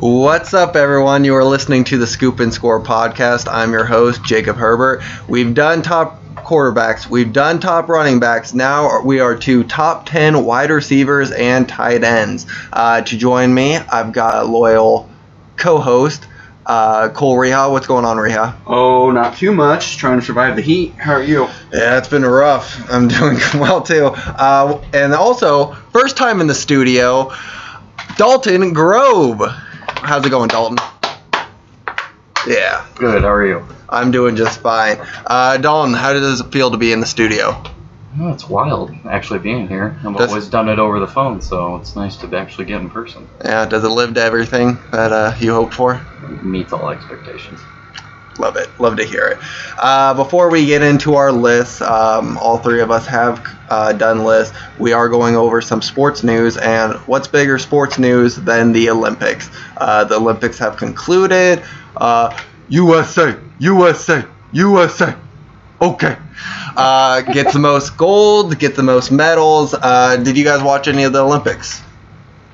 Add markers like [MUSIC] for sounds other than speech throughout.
What's up, everyone? You are listening to the Scoop and Score podcast. I'm your host, Jacob Herbert. We've done top quarterbacks, we've done top running backs. Now we are to top 10 wide receivers and tight ends. Uh, to join me, I've got a loyal co host, uh, Cole Reha. What's going on, Reha? Oh, not too much. Trying to survive the heat. How are you? Yeah, it's been rough. I'm [LAUGHS] doing well, too. Uh, and also, first time in the studio, Dalton Grove. How's it going, Dalton? Yeah, Good. How are you? I'm doing just fine. Uh, Dalton, how does it feel to be in the studio? Oh, it's wild actually being here. I've That's- always done it over the phone, so it's nice to actually get in person. Yeah, does it live to everything that uh, you hoped for? It meets all expectations. Love it. Love to hear it. Uh, before we get into our list, um, all three of us have uh, done lists. We are going over some sports news, and what's bigger sports news than the Olympics? Uh, the Olympics have concluded. Uh, USA, USA, USA. Okay. Uh, gets the most gold, get the most medals. Uh, did you guys watch any of the Olympics?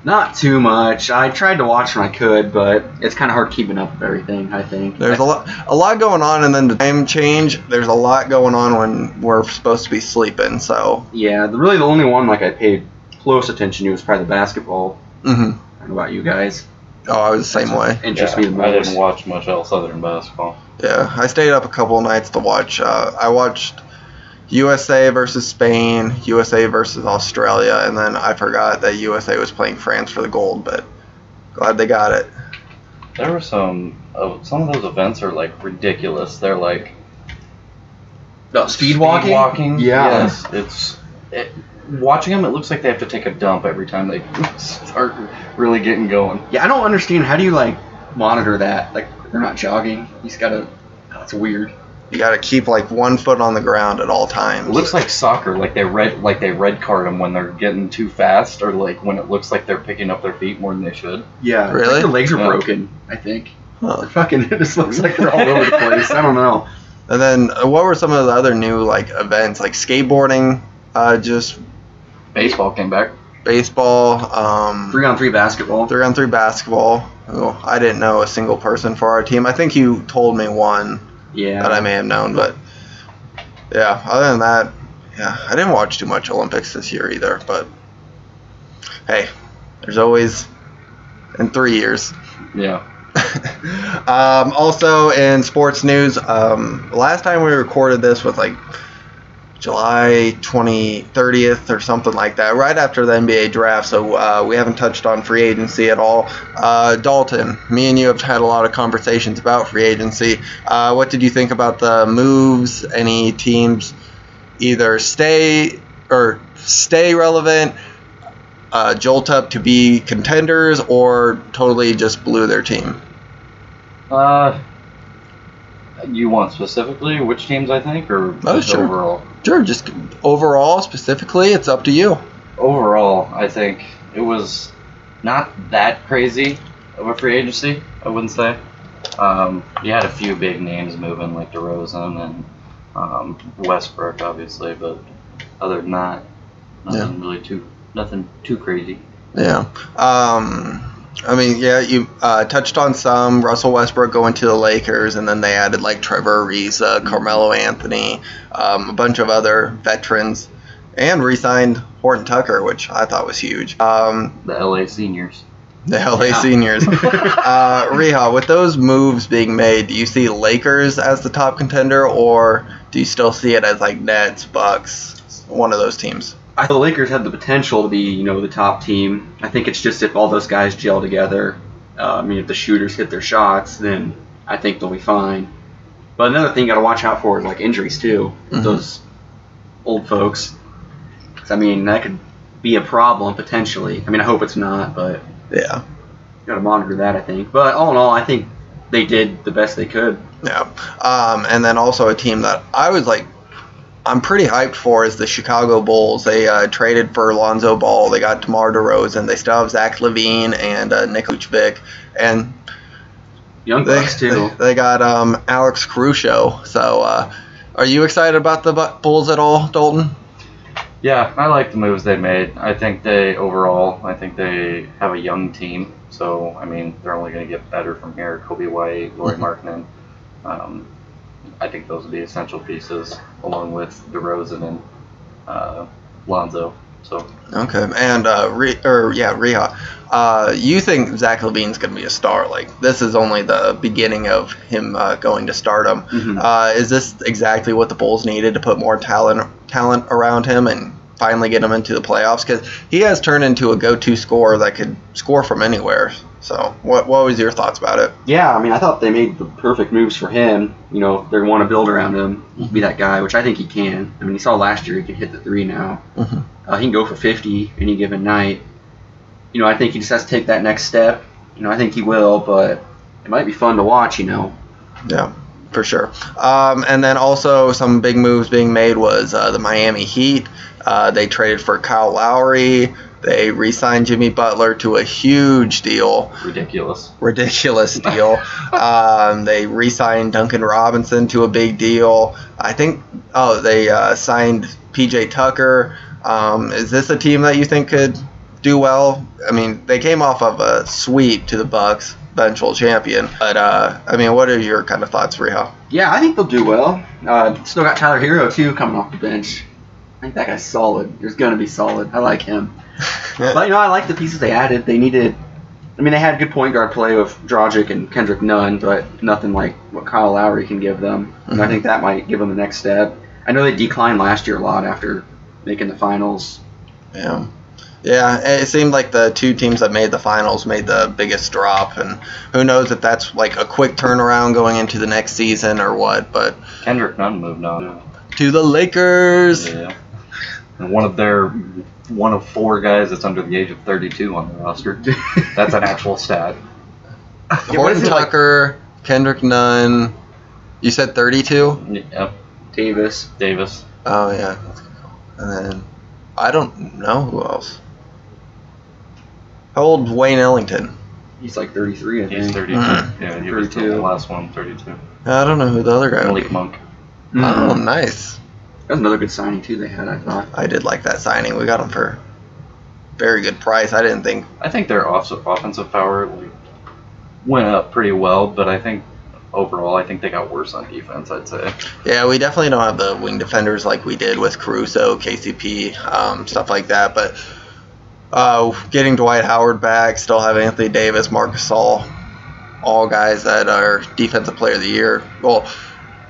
Not too much. I tried to watch when I could, but it's kind of hard keeping up with everything. I think. There's a lot, a lot going on, and then the time change. There's a lot going on when we're supposed to be sleeping. So, Yeah, the, really the only one like I paid close attention to was probably the basketball. hmm I don't know about you guys. oh, I was the same way. Interests Yeah, me the I didn't watch much else other than basketball. Yeah, I stayed up a couple nights to watch. Uh, I watched USA versus Spain, USA versus Australia, and then I forgot that USA was playing France for the gold. But glad they got it. There were some. Uh, some of those events are like ridiculous. They're like No, speed walking. walking. Yeah. Yes, it's. It, watching them, it looks like they have to take a dump every time they [LAUGHS] start really getting going. Yeah, I don't understand. How do you like monitor that? Like they're not jogging. He's got to. That's weird. You got to keep like one foot on the ground at all times. It looks like soccer, like they red like they red card them when they're getting too fast, or like when it looks like they're picking up their feet more than they should. Yeah. Really? Like their legs are Yeah. broken. I think. Huh. They're fucking. [LAUGHS] It just looks like they're all over the place. I don't know. And then uh, what were some of the other new like events like skateboarding, uh, just Baseball came back. baseball, um, Three on three basketball. three on three basketball. Oh, I didn't know a single person for our team. I think you told me one Yeah. that I may have known, but yeah. Other than that, yeah, I didn't watch too much Olympics this year either. But hey, there's always in three years. Yeah. [LAUGHS] um, also in sports news, um, last time we recorded this was like July 20, 30th or something like that, right after the NBA draft. So uh, we haven't touched on free agency at all. Uh, Dalton, me and you have had a lot of conversations about free agency. Uh, what did you think about the moves? Any teams either stay or stay relevant? Uh, jolt up to be contenders or totally just blew their team? Uh, you want specifically which teams I think, or Oh, sure. overall? Sure, just overall, specifically, it's up to you. Overall, I think it was not that crazy of a free agency. I wouldn't say. Um, you had a few big names moving, like DeRozan and um, Westbrook, obviously, but other than that, nothing really too nothing too crazy. Yeah. Um, I mean, yeah, you uh, touched on some. Russell Westbrook going to the Lakers, and then they added like Trevor Ariza, Carmelo Anthony, um, a bunch of other veterans, and re-signed Horton Tucker, which I thought was huge. Um, The LA seniors. the LA Yeah. seniors. [LAUGHS] uh, Reha, with those moves being made, do you see Lakers as the top contender, or do you still see it as like Nets, Bucks, one of those teams? I the Lakers had the potential to be, you know, the top team. I think it's just if all those guys gel together. Uh, I mean, if the shooters hit their shots, then I think they'll be fine. But another thing you got to watch out for is like injuries too. Mhm. Those old folks. I mean, that could be a problem potentially. I mean, I hope it's not, but Yeah. you got to monitor that. I think. But all in all, I think they did the best they could. Yeah. Um, and then also a team that I was like, I'm pretty hyped for is the Chicago Bulls. They uh, traded for Lonzo Ball. They got DeMar DeRozan. They still have Zach LaVine and uh, Nick Vucevic. And Young they, Bucks too. they, they got um, Alex Caruso. So uh, are you excited about the Bu- Bulls at all, Dalton? Yeah, I like the moves they made. I think they overall, I think they have a young team, So I mean, they're only going to get better from here. Coby White, Lauri Mhm. Markkanen. Um, I think those would be essential pieces, along with DeRozan and uh, Lonzo. So Okay, and uh, Re- or yeah, Reha, uh, you think Zach LaVine's gonna be a star? Like this is only the beginning of him uh, going to stardom. Mhm. Uh, is this exactly what the Bulls needed to put more talent talent around him and finally get him into the playoffs? Because he has turned into a go-to scorer that could score from anywhere. So, what what was your thoughts about it? Yeah, I mean, I thought they made the perfect moves for him. You know, they want to build around him, be that guy, which I think he can. I mean, you saw last year he could hit the three now. Mhm. Uh, he can go for 50 any given night. You know, I think he just has to take that next step. You know, I think he will, but it might be fun to watch. You know, Yeah, for sure. Um, and then also some big moves being made was uh, the Miami Heat. Uh, they traded for Kyle Lowry. They re-signed Jimmy Butler to a huge deal, ridiculous. ridiculous [LAUGHS] deal. um, they re-signed Duncan Robinson to a big deal. I think. Oh, they uh, signed PJ Tucker. Um, is this a team that you think could do well? I mean, they came off of a sweep to the Bucks, eventual champion. But uh, I mean, what are your kind of thoughts, Reha? yeah, I think they'll do well. Uh, still got Tyler Herro too coming off the bench. I think that guy's solid. He's gonna be solid. I like him. [LAUGHS] But you know, I like the pieces they added. They needed. I mean, they had good point guard play with Dragic and Kendrick Nunn, but nothing like what Kyle Lowry can give them. And I Mhm. think that might give them the next step. I know they declined last year a lot after making the finals. Yeah. Yeah, it seemed like the two teams that made the finals made the biggest drop, and who knows if that's like a quick turnaround going into the next season or what. But Kendrick Nunn moved on. to the Lakers, Yeah. And one of their one of four guys that's under the age of 32 on the roster. That's an actual stat. Yeah, what Horton is it like- Tucker, Kendrick Nunn. You said 32? Yep. Davis. Davis. Oh yeah, and then I don't know who else. How old Wayne Ellington? He's like 33, I He's think. 32. Mhm. Yeah, he was the 32. last one, 32. I don't know who the other guy would Malik be. Monk. Oh, Mhm. nice. That was another good signing too. They had, I thought. I did like that signing. We got him for very good price. I didn't think I think their off- offensive power like, went up pretty well, but I think overall, I think they got worse on defense. I'd say. Yeah, we definitely don't have the wing defenders like we did with Caruso, KCP, um, stuff like that. But uh, getting Dwight Howard back, still have Anthony Davis, Marcus Gasol, all guys that are defensive player of the year. Well,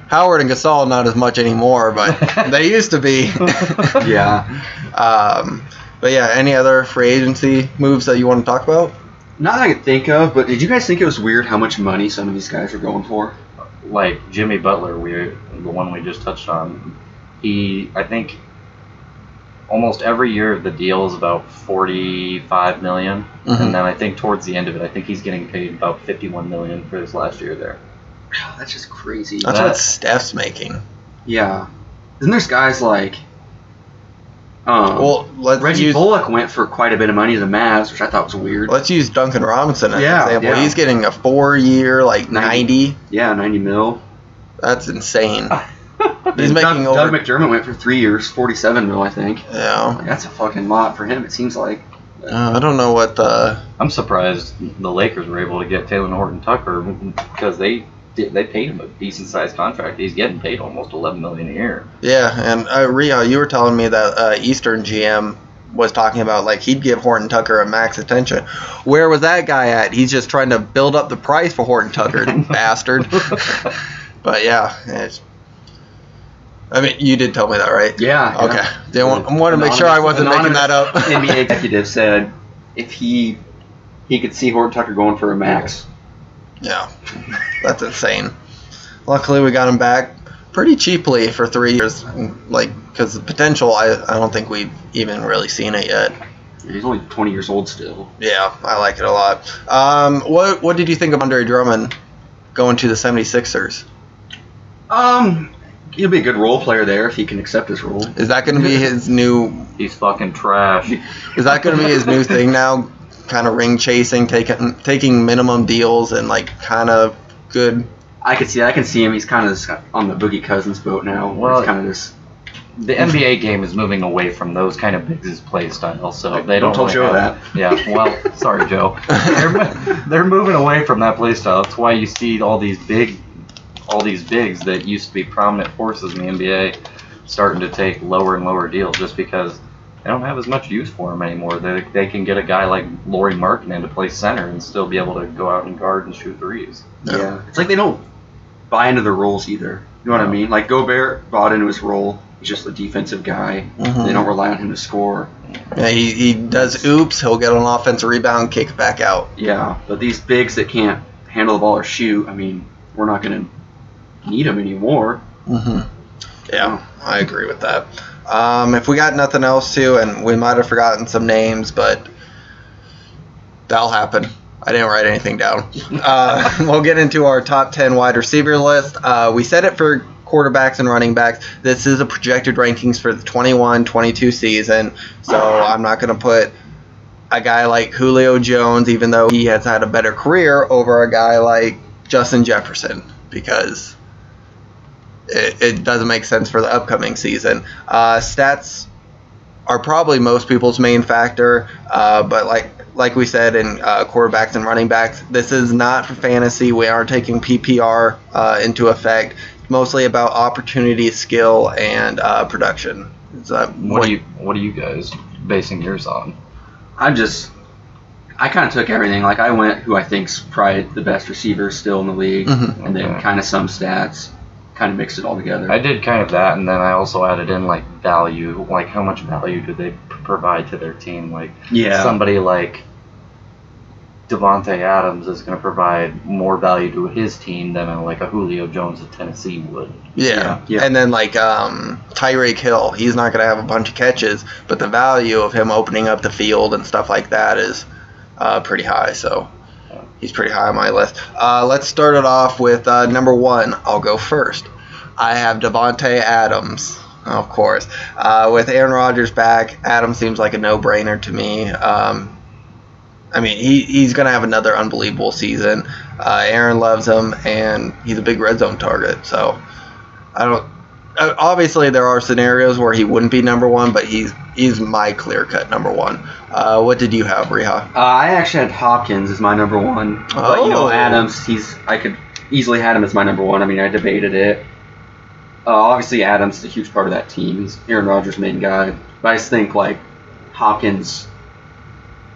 Howard and Gasol not as much anymore, but [LAUGHS] they used to be. [LAUGHS] Yeah. um, but yeah, any other free agency moves that you want to talk about? Not that I could think of, but did you guys think it was weird how much money some of these guys were going for? like Jimmy Butler, we the one we just touched on. He, I think, almost every year the deal is about forty-five million, Mhm. and then I think towards the end of it, I think he's getting paid about fifty-one million for his last year there. That's just crazy. That's that- what Steph's making. Yeah. Isn't there's guys like um, Well, let's Reggie use Bullock went for quite a bit of money to the Mavs, which I thought was weird. let's use Duncan Robinson as Yeah, an example. yeah. He's getting a four-year, like 90. ninety. Yeah, 90 mil. That's insane. [LAUGHS] [LAUGHS] He's making Doug, over. Doug McDermott went for three years, 47 mil, I think. yeah. Like, that's a fucking lot for him. It seems like. Uh, I don't know what the. I'm surprised the Lakers were able to get Talen Horton Tucker because they did- they paid him a decent sized contract. He's getting paid almost 11 million a year. Yeah, and uh, Ria, you were telling me that uh, Eastern GM was talking about like he'd give Horton Tucker a max attention. Where was that guy at? He's just trying to build up the price for Horton Tucker, [LAUGHS] bastard. [LAUGHS] But yeah, it's, I mean, you did tell me that, right? Yeah. Okay. yeah. Want, I wanted to make sure I wasn't making that up. [LAUGHS] NBA [LAUGHS] executive said if he he could see Horton Tucker going for a max. Yeah, that's insane. Luckily, we got him back pretty cheaply for three years. Like, because the potential, I, I don't think we've even really seen it yet. He's only 20 years old still. Yeah, I like it a lot. Um, what what did you think of Andre Drummond going to the 76ers? Um, he'll be a good role player there if he can accept his role. Is that going to be [LAUGHS] his new? He's fucking trash. Is that going to be his new thing now? Kind of ring chasing, taking taking minimum deals, and like kind of good. I could see I can see him. He's kind of on the Boogie Cousins boat now. Well, Well- kind of just the NBA game is moving away from those kind of bigs play styles, so they Don't don't. tell really Joe have- Yeah, well, sorry, Joe. [LAUGHS] They're, they're moving away from that play style. That's why you see all these big, all these bigs that used to be prominent forces in the NBA starting to take lower and lower deals just because they don't have as much use for them anymore. They, they can get a guy like Lauri Markkanen to play center and still be able to go out and guard and shoot threes. Yeah. It's like they don't buy into the roles either. You know what I mean? Like Gobert bought into his role. He's just a defensive guy. Mhm. They don't rely on him to score. Yeah, he, he does oops. He'll get an offensive rebound, kick it back out. Yeah, but these bigs that can't handle the ball or shoot, I mean, we're not going to need them anymore. Mm-hmm. Yeah, I agree with that. Um, if we got nothing else to, and we might have forgotten some names, but that'll happen. I didn't write anything down. [LAUGHS] Uh, we'll get into our top 10 wide receiver list. Uh, we set it for quarterbacks and running backs. This is a projected rankings for the 21 22 season, so I'm not going to put a guy like Julio Jones, even though he has had a better career, over a guy like Justin Jefferson because it, it doesn't make sense for the upcoming season. Uh, stats are probably most people's main factor, uh, but like like we said in uh, quarterbacks and running backs, this is not for fantasy. We aren't taking PPR uh, into effect. It's mostly about opportunity, skill, and uh, production. Is that What do you What are you guys basing yours on? I'm just, I kind of took everything. Like, I went who I think's probably the best receiver still in the league, Mhm. and then Okay. kind of some stats, kind of mixed it all together. I did kind of that, and then I also added in like value, like how much value do they p- provide to their team? Like yeah. somebody like Davante Adams is going to provide more value to his team than a, like a Julio Jones of Tennessee would. Yeah. Yeah, yeah. And then like um, Tyreek Hill, he's not going to have a bunch of catches, but the value of him opening up the field and stuff like that is uh, pretty high. So he's pretty high on my list. Uh, let's start it off with uh, number one. I'll go first. I have Davante Adams. Of course, uh, with Aaron Rodgers back, Adams seems like a no-brainer to me. Um, I mean, he, he's going to have another unbelievable season. Uh, Aaron loves him, and he's a big red zone target. So I don't. Uh, Obviously, there are scenarios where he wouldn't be number one, but he's he's my clear cut number one. Uh, what did you have, Reha? Uh, I actually had Hopkins as my number one, but you know Oh. Adams, he's I could easily had him as my number one. I mean, I debated it. Uh, obviously, Adams is a huge part of that team. He's Aaron Rodgers' main guy, but I just think like Hopkins'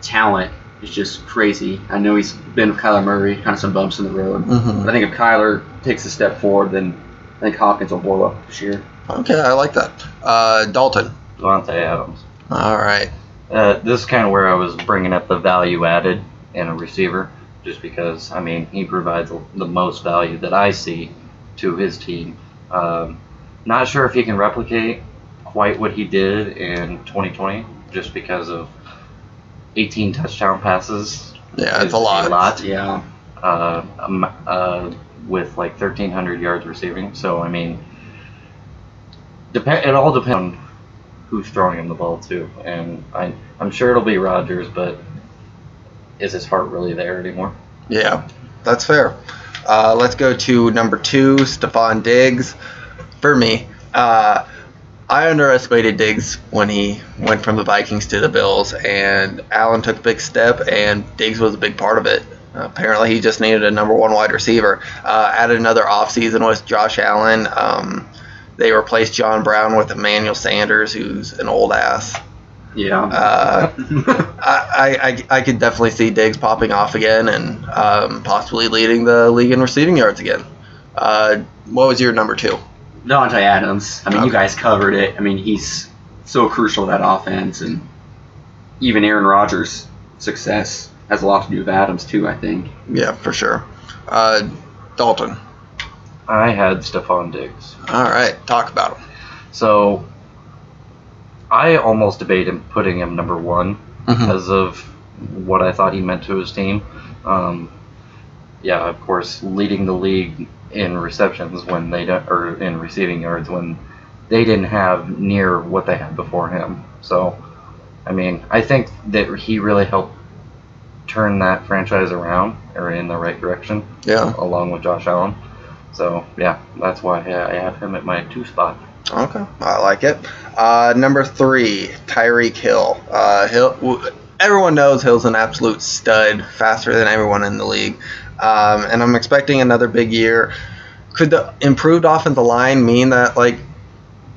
talent is just crazy. I know he's been with Kyler Murray, kind of some bumps in the road, Mhm. but I think if Kyler takes a step forward, then I think Hopkins will blow up this year. Okay, I like that. Uh, Dalton. Davante Adams. All right. Uh, this is kind of where I was bringing up the value added in a receiver, just because I mean he provides the most value that I see to his team. Um, not sure if he can replicate quite what he did in 2020, just because of 18 touchdown passes. Yeah, it's is a lot. Yeah, uh, um, uh, with like 1,300 yards receiving. So I mean, depend. It all depends on who's throwing him the ball too, and I, I'm sure it'll be Rodgers, but is his heart really there anymore? Yeah, that's fair. Uh, let's go to number two, Stefon Diggs. For me, uh, I underestimated Diggs when he went from the Vikings to the Bills, and Allen took a big step, and Diggs was a big part of it. Apparently, he just needed a number one wide receiver. Uh, added another offseason with Josh Allen. Um, they replaced John Brown with Emmanuel Sanders, who's an old ass. yeah. Uh, I, I, I could definitely see Diggs popping off again and um, possibly leading the league in receiving yards again. Uh, what was your number two? Davante Adams. I mean, you guys covered it. I mean, he's so crucial to that offense, and even Aaron Rodgers' success has a lot to do with Adams too. I think. Yeah, for sure. Uh, Dalton. I had Stefon Diggs. All right, talk about him. So I almost debated putting him number one Mhm. because of what I thought he meant to his team. Um, yeah, of course, leading the league in receptions when they don't, or in receiving yards when they didn't have near what they had before him. So, I mean, I think that he really helped turn that franchise around or in the right direction, Yeah. along with Josh Allen. So, yeah, that's why I have him at my two spot. Okay, I like it. Uh, number three, Tyreek Hill. Uh, Hill. w- Everyone knows Hill's an absolute stud, faster than everyone in the league, um, and I'm expecting another big year. Could the improved offensive line mean that like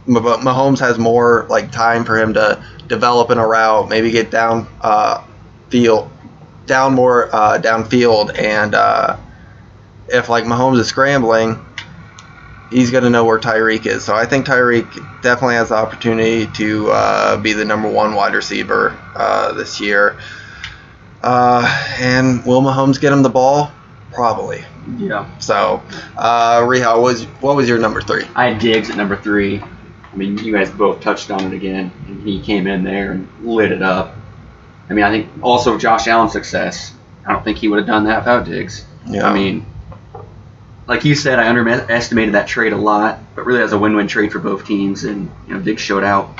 Mah- Mahomes has more like time for him to develop in a route, maybe get down uh, field, down more uh, downfield, and uh, if like Mahomes is scrambling, he's going to know where Tyreek is. So I think Tyreek definitely has the opportunity to uh, be the number one wide receiver uh, this year. Uh, and will Mahomes get him the ball? Probably. Yeah. So, uh, Reha, what was what was your number three? I had Diggs at number three. I mean, you guys both touched on it again, and he came in there and lit it up. I mean, I think also Josh Allen's success. I don't think he would have done that without Diggs. Yeah. I mean, like you said, I underestimated that trade a lot, but really, as a win-win trade for both teams, and you know, Diggs showed out.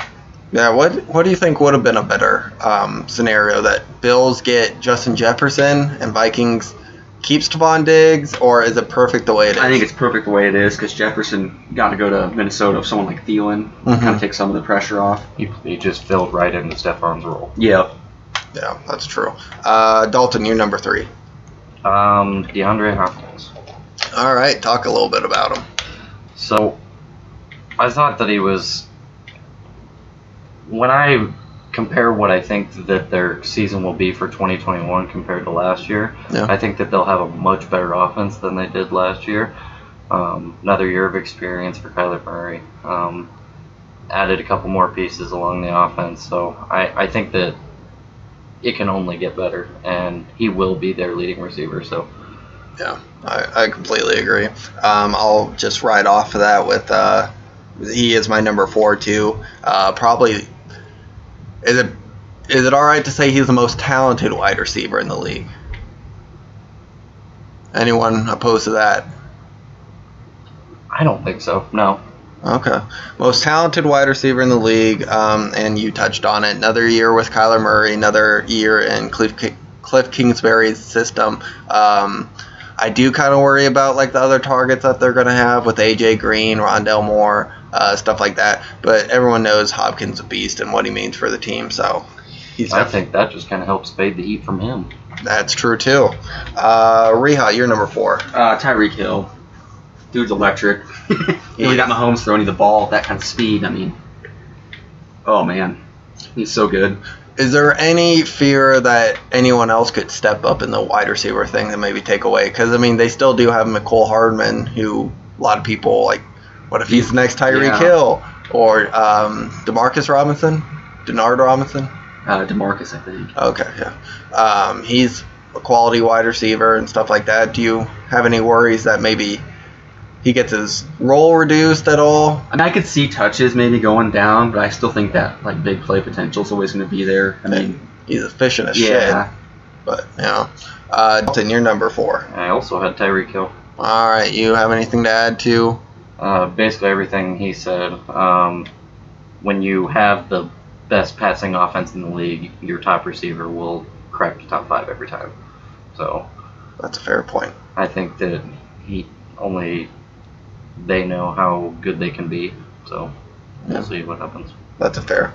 Yeah, what what do you think would have been a better um, scenario? That Bills get Justin Jefferson and Vikings keeps Stefon Diggs, or is it perfect the way it is? I think it's perfect the way it is because Jefferson got to go to Minnesota with someone like Thielen, Mhm. kind of take some of the pressure off. He, he just filled right into Stefon's role. Yep. Yeah, that's true. Uh, Dalton, you're number three. Um, DeAndre Hopkins. All right, talk a little bit about him. So, I thought that he was. When I compare what I think that their season will be for 2021 compared to last year, Yeah. I think that they'll have a much better offense than they did last year. Um, another year of experience for Kyler Murray. Um, added a couple more pieces along the offense, so I, I think that it can only get better, and he will be their leading receiver. So Yeah, I, I completely agree. Um, I'll just ride off of that with uh, he is my number four too. Uh, probably is it is it all right to say he's the most talented wide receiver in the league? Anyone opposed to that? I don't think so. No. Okay. Most talented wide receiver in the league, um, and you touched on it. Another year with Kyler Murray, another year in Cliff, Ki- Cliff Kingsbury's system. Um, I do kind of worry about like the other targets that they're going to have with AJ Green, Rondale Moore, uh, stuff like that. But everyone knows Hopkins a beast and what he means for the team, so he's I think that just kind of helps fade the heat from him. that's true too. Uh, Reha, you're number four. Uh, Tyreek Hill. Dude's electric. [LAUGHS] you know, got Mahomes throwing you the ball at that kind of speed. I mean, oh man, he's so good. Is there any fear that anyone else could step up in the wide receiver thing and maybe take away? Because I mean, they still do have Mecole Hardman, who a lot of people like. What if he's the next Tyreek Yeah. Hill or um, Demarcus Robinson, Denard Robinson? Uh, Demarcus, I think. Okay, yeah. Um, he's a quality wide receiver and stuff like that. Do you have any worries that maybe he gets his role reduced at all? I mean, I could see touches maybe going down, but I still think that like big play potential is always going to be there. I mean, He's efficient as yeah. shit, but you know. Uh, Dalton, you're number four. I also had Tyreek Hill. All right, you have anything to add to? Uh, basically everything he said. Um, when you have the best passing offense in the league, your top receiver will crack the top five every time. So That's a fair point. I think that he only they know how good they can be. So Yeah. we'll see what happens. That's a fair,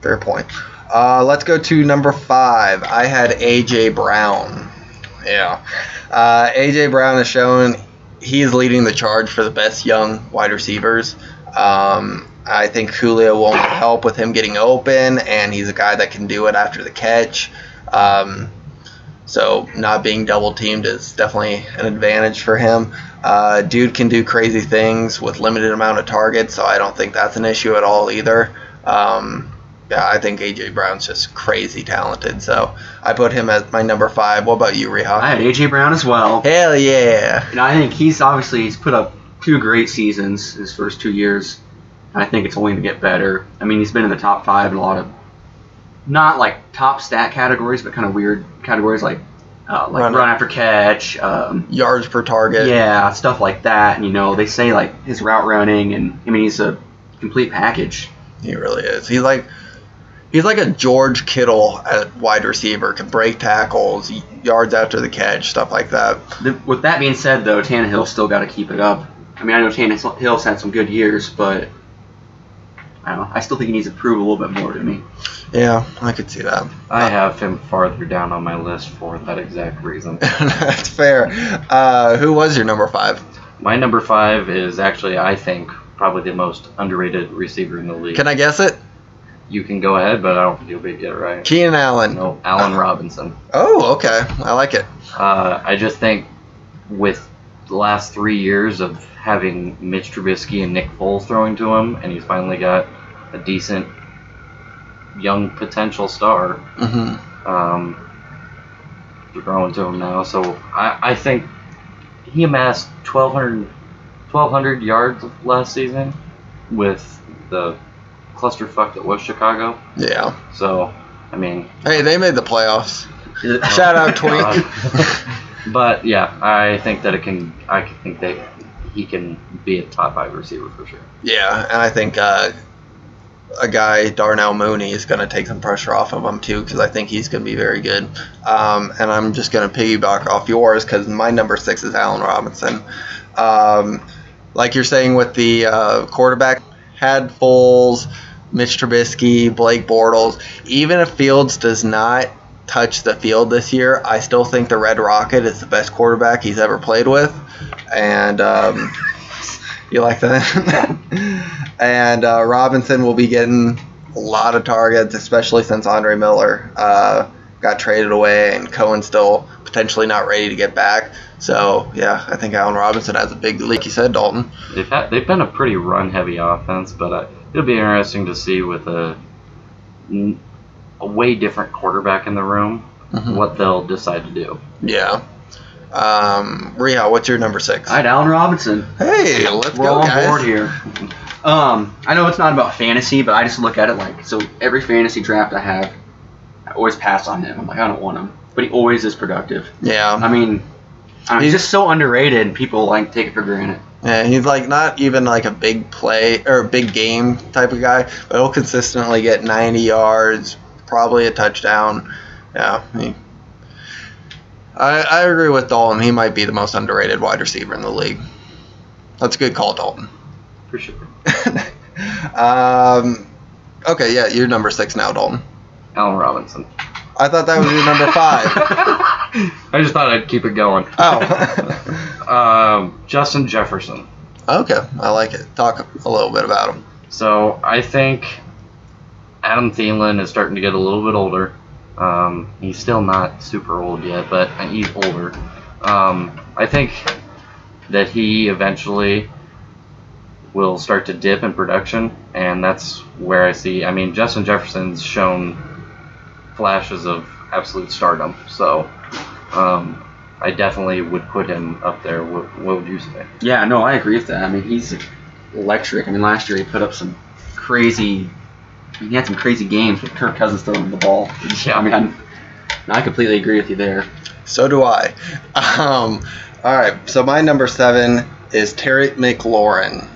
fair point. Uh, let's go to number five. I had AJ Brown. Yeah, uh, AJ Brown has shown is leading the charge for the best young wide receivers. Um, I think Julio won't help with him getting open, and he's a guy that can do it after the catch. Um, so not being double teamed is definitely an advantage for him. Uh, dude can do crazy things with limited amount of targets, so I don't think that's an issue at all either. Um, yeah, I think AJ Brown's just crazy talented, so I put him as my number five. What about you, I had AJ Brown as well. Hell yeah! And I think he's obviously he's put up two great seasons his first two years. I think it's only going to get better. I mean, he's been in the top five in a lot of not like top stat categories, but kind of weird categories like uh, like Run- run, after catch, um, Yards per target. yeah, stuff like that. And you know, they say like his route running, and I mean, he's a complete package. He really is. He's like he's like a George Kittle at wide receiver. Can break tackles, yards after the catch, stuff like that. The, with that being said, though, Tannehill's still got to keep it up. I mean, I know Tannehill's had some good years, but I don't know. I still think he needs to prove a little bit more to me. Yeah, I could see that. I have him farther down on my list for that exact reason. [LAUGHS] That's fair. Uh, who was your number five? My number five is actually, I think, probably the most underrated receiver in the league. Can I guess it? you can go ahead, but I don't think you'll be get it right. Keenan Allen. No, Allen Robinson. Oh, okay. I like it. Uh, I just think with the last three years of having Mitch Trubisky and Nick Foles throwing to him, and he's finally got a decent young potential star. hmm Um, throwing to him now, so I, I think he amassed 1,200, 1,200 yards last season with the clusterfuck that was Chicago. Yeah. So, I mean, Hey, they made the playoffs. [LAUGHS] Shout out Twink. [LAUGHS] But yeah, I think that it can. I think that he can be a top five receiver for sure. Yeah, and I think uh, a guy Darnell Mooney is going to take some pressure off of him too because I think he's going to be very good. Um, and I'm just going to piggyback off yours because my number six is Allen Robinson. Um, like you're saying with the uh, quarterback, had Foles, Mitch Trubisky, Blake Bortles. Even if Fields does not touch the field this year, I still think the Red Rocket is the best quarterback he's ever played with. And um, you like that? [LAUGHS] and uh, Robinson will be getting a lot of targets, especially since Andre Miller uh, got traded away and Cohen's still potentially not ready to get back. So yeah, I think Allen Robinson has a big, like you said, Dalton. They've had, they've been a pretty run heavy offense, but uh, it'll be interesting to see with a a way different quarterback in the room Mhm. what they'll decide to do. Yeah. Um, Reha, what's your number six? All right, Allen Robinson. hey, let's We're go, all on guys. board here. Um, I know it's not about fantasy, but I just look at it like so. Every fantasy draft I have, I always pass on him. I'm like, I don't want him, but he always is productive. Yeah. I mean, I don't he's just so underrated, and people like take it for granted. Yeah, he's like not even like a big play or a big game type of guy, but he'll consistently get 90 yards, probably a touchdown. Yeah, he, I, I agree with Dalton. He might be the most underrated wide receiver in the league. That's a good call, Dalton. For sure. [LAUGHS] um, okay, yeah, you're number six now, Dalton. Allen Robinson. I thought that was your number five. [LAUGHS] I just thought I'd keep it going. Oh, [LAUGHS] Um, Justin Jefferson. okay, I like it. Talk a little bit about him. So I think Adam Thielen is starting to get a little bit older. Um, he's still not super old yet, but he's older. Um, I think that he eventually will start to dip in production, and that's where I see. I mean, Justin Jefferson's shown flashes of absolute stardom, so um, I definitely would put him up there. What, what would you say? Yeah, no, I agree with that. I mean, he's electric. I mean, last year he put up some crazy. He had some crazy games with Kirk Cousins throwing the ball. Yeah, I mean, I'm, I completely agree with you there. So do I. Um, all right, so my number seven is Terry McLaurin.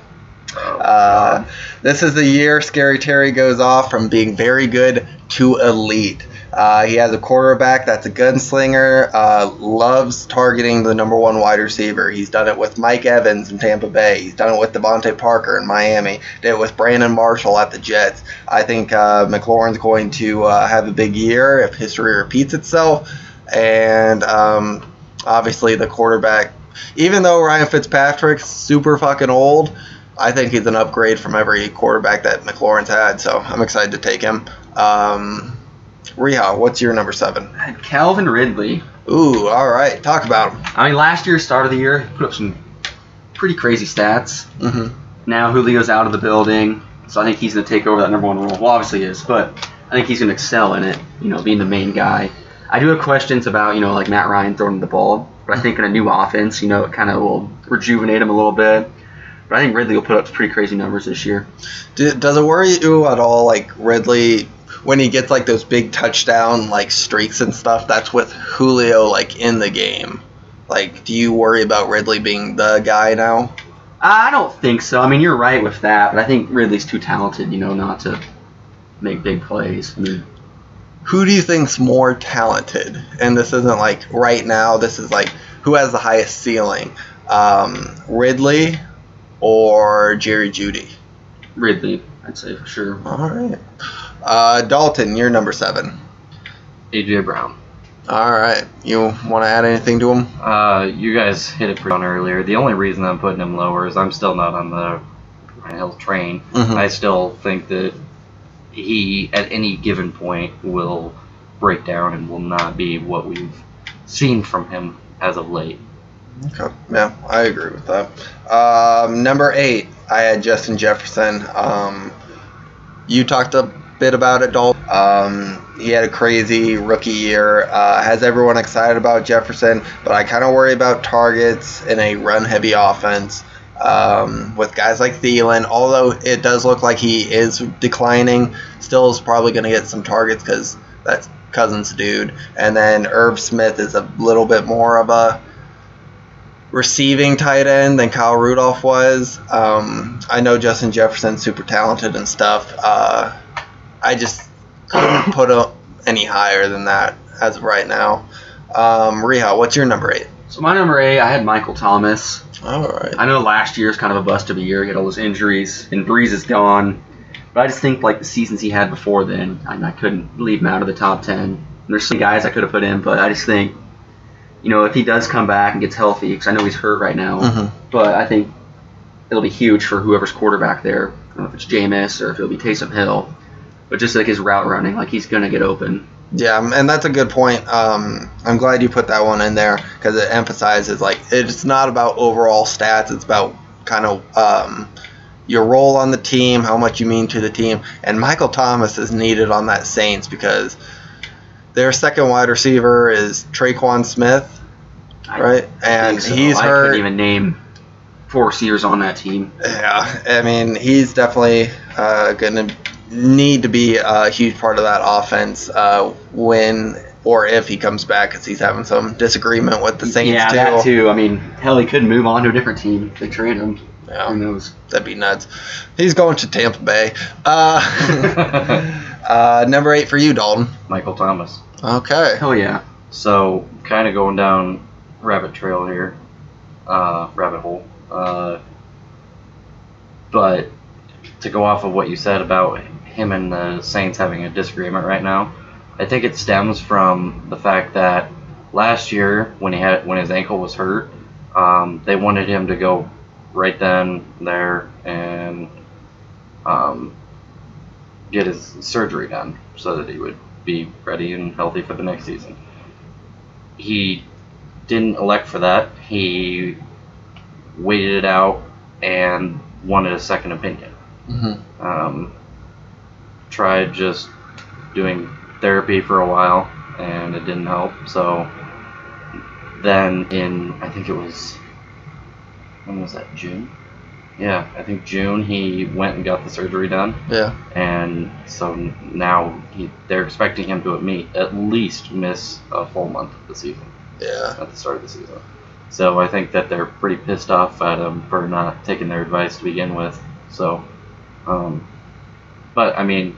Uh, this is the year Scary Terry goes off from being very good to elite. Uh, he has a quarterback that's a gunslinger, uh, loves targeting the number one wide receiver. He's done it with Mike Evans in Tampa Bay. He's done it with DeVante Parker in Miami. Did it with Brandon Marshall at the Jets. I think uh, McLaurin's going to uh, have a big year if history repeats itself. And um, obviously, the quarterback, even though Ryan Fitzpatrick's super fucking old, I think he's an upgrade from every quarterback that McLaurin's had. So I'm excited to take him. Um, Reha, what's your number seven? Calvin Ridley. Ooh, all right. Talk about him. I mean, last year, start of the year, he put up some pretty crazy stats. hmm Now Julio's out of the building, so I think he's going to take over that number one role. Well, obviously he is, but I think he's going to excel in it. You know, being the main guy. I do have questions about you know like Matt Ryan throwing the ball, but I think in a new offense, you know, it kind of will rejuvenate him a little bit. But I think Ridley will put up pretty crazy numbers this year. Do, does it worry you at all, like Ridley, when he gets like those big touchdown like streaks and stuff? That's with Julio like in the game. Like, do you worry about Ridley being the guy now? I don't think so. I mean, you're right with that, but I think Ridley's too talented, you know, not to make big plays. I mean, Who do you think's more talented? And this isn't like right now. This is like who has the highest ceiling, um, Ridley or Jerry Jeudy? Ridley. I'd say for sure. All right. Uh, Dalton, you're number seven. AJ Brown. All right. You want to add anything to him? Uh, you guys hit it pretty on earlier. The only reason I'm putting him lower is I'm still not on the Ryan Hill train. Mhm. I still think that he, at any given point, will break down and will not be what we've seen from him as of late. Okay. Yeah, I agree with that. Um, number eight, I had Justin Jefferson. Um, you talked a bit about it, Dalton. Um, he had a crazy rookie year. Uh, has everyone excited about Jefferson? But I kind of worry about targets in a run-heavy offense. Um, with guys like Thielen, although it does look like he is declining, still is probably going to get some targets because that's Cousins' dude. And then Irv Smith is a little bit more of a receiving tight end than Kyle Rudolph was. Um, I know Justin Jefferson's super talented and stuff. Uh, I just couldn't [CLEARS THROAT] put up any higher than that as of right now. Um, Reha, what's your number eight? So my number eight, I had Michael Thomas. All right. I know last year year's kind of a bust of a year. He had all those injuries, and Brees is gone. But I just think like the seasons he had before then, I, I couldn't leave him out of the top ten. And there's some guys I could have put in, but I just think, you know, if he does come back and gets healthy, because I know he's hurt right now, Mhm. but I think it'll be huge for whoever's quarterback there. I don't know if it's Jameis or if it'll be Taysom Hill, but just like his route running, like he's gonna get open. Yeah, and that's a good point. Um, I'm glad you put that one in there because it emphasizes like it's not about overall stats. It's about kind of um, your role on the team, how much you mean to the team. And Michael Thomas is needed on that Saints because their second wide receiver is Tre'Quan Smith, I right? And think so. he's I hurt. couldn't even name four receivers on that team. Yeah, I mean he's definitely uh, going to need to be a huge part of that offense uh, when or if he comes back, because he's having some disagreement with the Saints yeah, too. that too. I mean, hell, he could move on to a different team if they trade him. Yeah, Who knows? that'd be nuts. He's going to Tampa Bay. Uh, [LAUGHS] uh, number eight for you, Dalton. Michael Thomas. Okay. Hell yeah. So, kind of going down rabbit trail here, uh, rabbit hole. Uh, but to go off of what you said about him and the Saints having a disagreement right now, I think it stems from the fact that last year when he had when his ankle was hurt, um, they wanted him to go right then there and um, get his surgery done so that he would be ready and healthy for the next season. He didn't elect for that. He waited it out and wanted a second opinion. hmm Um, tried just doing therapy for a while and it didn't help. So then in I think it was when was that June? Yeah, I think June he went and got the surgery done Yeah. and so now he, they're expecting him to at, me, at least miss a full month of the season Yeah. at the start of the season. So I think that they're pretty pissed off at him for not taking their advice to begin with. So, um, but I mean,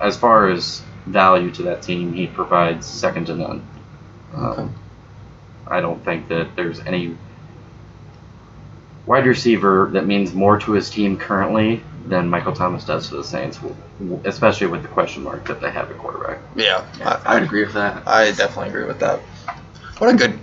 as far as value to that team, he provides second to none. Um, I don't think that there's any wide receiver that means more to his team currently than Michael Thomas does to the Saints, w- w- especially with the question mark that they have at quarterback. Yeah. Yeah, I, I'd agree with that. I definitely agree with that. What a good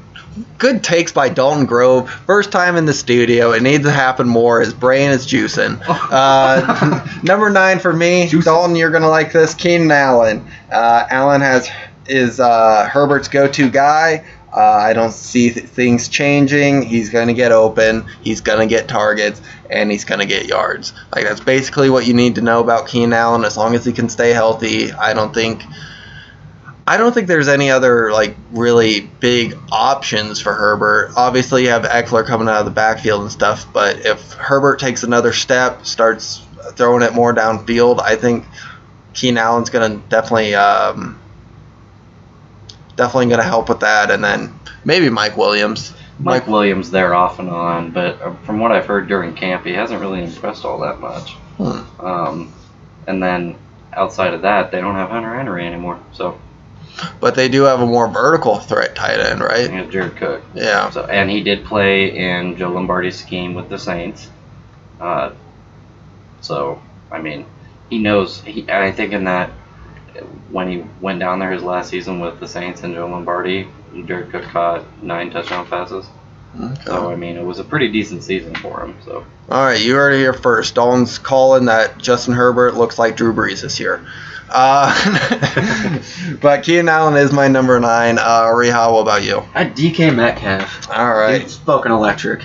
good takes by Dalton Grove. First time in the studio. It needs to happen more. His brain is juicing. [LAUGHS] Uh, number nine for me, Juicing. Dalton. You're gonna like this. Keenan Allen. Uh, Allen has is uh, Herbert's go-to guy. Uh, I don't see th- things changing. He's going to get open. He's going to get targets, and he's going to get yards. Like that's basically what you need to know about Keenan Allen. As long as he can stay healthy, I don't think I don't think there's any other like really big options for Herbert. Obviously, you have Ekeler coming out of the backfield and stuff, but if Herbert takes another step, starts throwing it more downfield, I think Keenan Allen's going to definitely um, definitely going to help with that, and then maybe Mike Williams. Mike Williams there off and on, but uh, from what I've heard during camp, he hasn't really impressed all that much. Hmm. Um, and then outside of that, they don't have Hunter Henry anymore. So But they do have a more vertical threat tight end, right? have Jared Cook. Yeah. So and he did play in Joe Lombardi's scheme with the Saints. Uh, so I mean, he knows. He, and I think in that when he went down there his last season with the Saints and Joe Lombardi, Jared Cook caught nine touchdown passes. So I mean, it was a pretty decent season for him. So All right, you heard it here first. Dalton's calling that Justin Herbert looks like Drew Brees this year. Uh, [LAUGHS] but Keenan Allen is my number nine. Uh, Reha, what about you? I DK Metcalf. All right. It's fucking electric.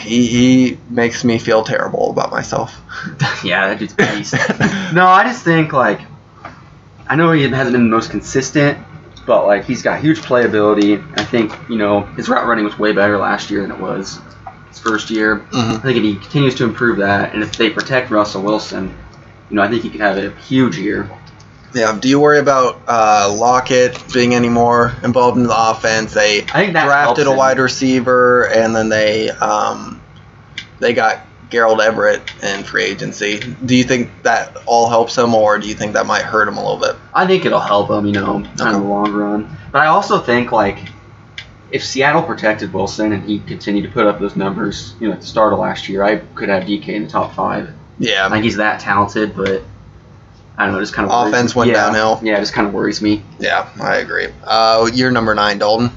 he, he makes me feel terrible about myself. [LAUGHS] yeah, that dude's beast. no, I just think like I know he hasn't been the most consistent, but like he's got huge playability. I think you know his route running was way better last year than it was his first year. I Mhm. think if he continues to improve that, and if they protect Russell Wilson, you know I think he could have a huge year. Yeah. Do you worry about uh, Lockett being any more involved in the offense? They I think that drafted a wide receiver, and then they um, they got Gerald Everett in free agency. Do you think that all helps him, or do you think that might hurt him a little bit? I think it'll help him, you know, Okay. of the long run. But I also think like if Seattle protected Wilson and he continued to put up those numbers, you know, at the start of last year, I could have DK in the top five. I think he's that talented, but I don't know, just kind of Offense me. went yeah, downhill. Yeah, it just kind of worries me. Yeah, I agree. Uh, you're number nine, Dalton.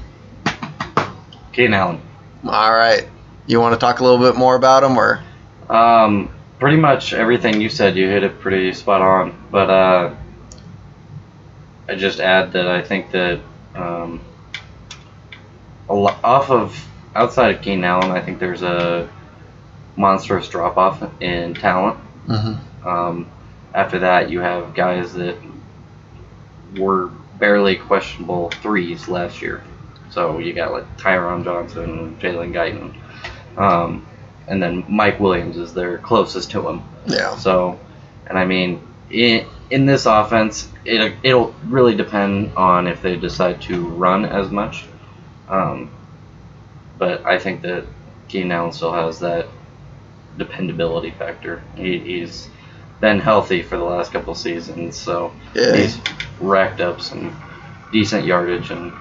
Keenan Allen. All right. You want to talk a little bit more about him, or Um, pretty much everything you said, you hit it pretty spot on. But uh, I just add that I think that um, a lo- off of outside of Keenan Allen, I think there's a monstrous drop off in talent. Um, after that, you have guys that were barely questionable threes last year. So you got like Tyron Johnson, Jalen Guyton, um, and then Mike Williams is their closest to him. yeah, So, and I mean, in, in this offense, it, it'll really depend on if they decide to run as much. Um, but I think that Keenan Allen still has that dependability factor. He, he's been healthy for the last couple seasons, so yeah. he's racked up some decent yardage and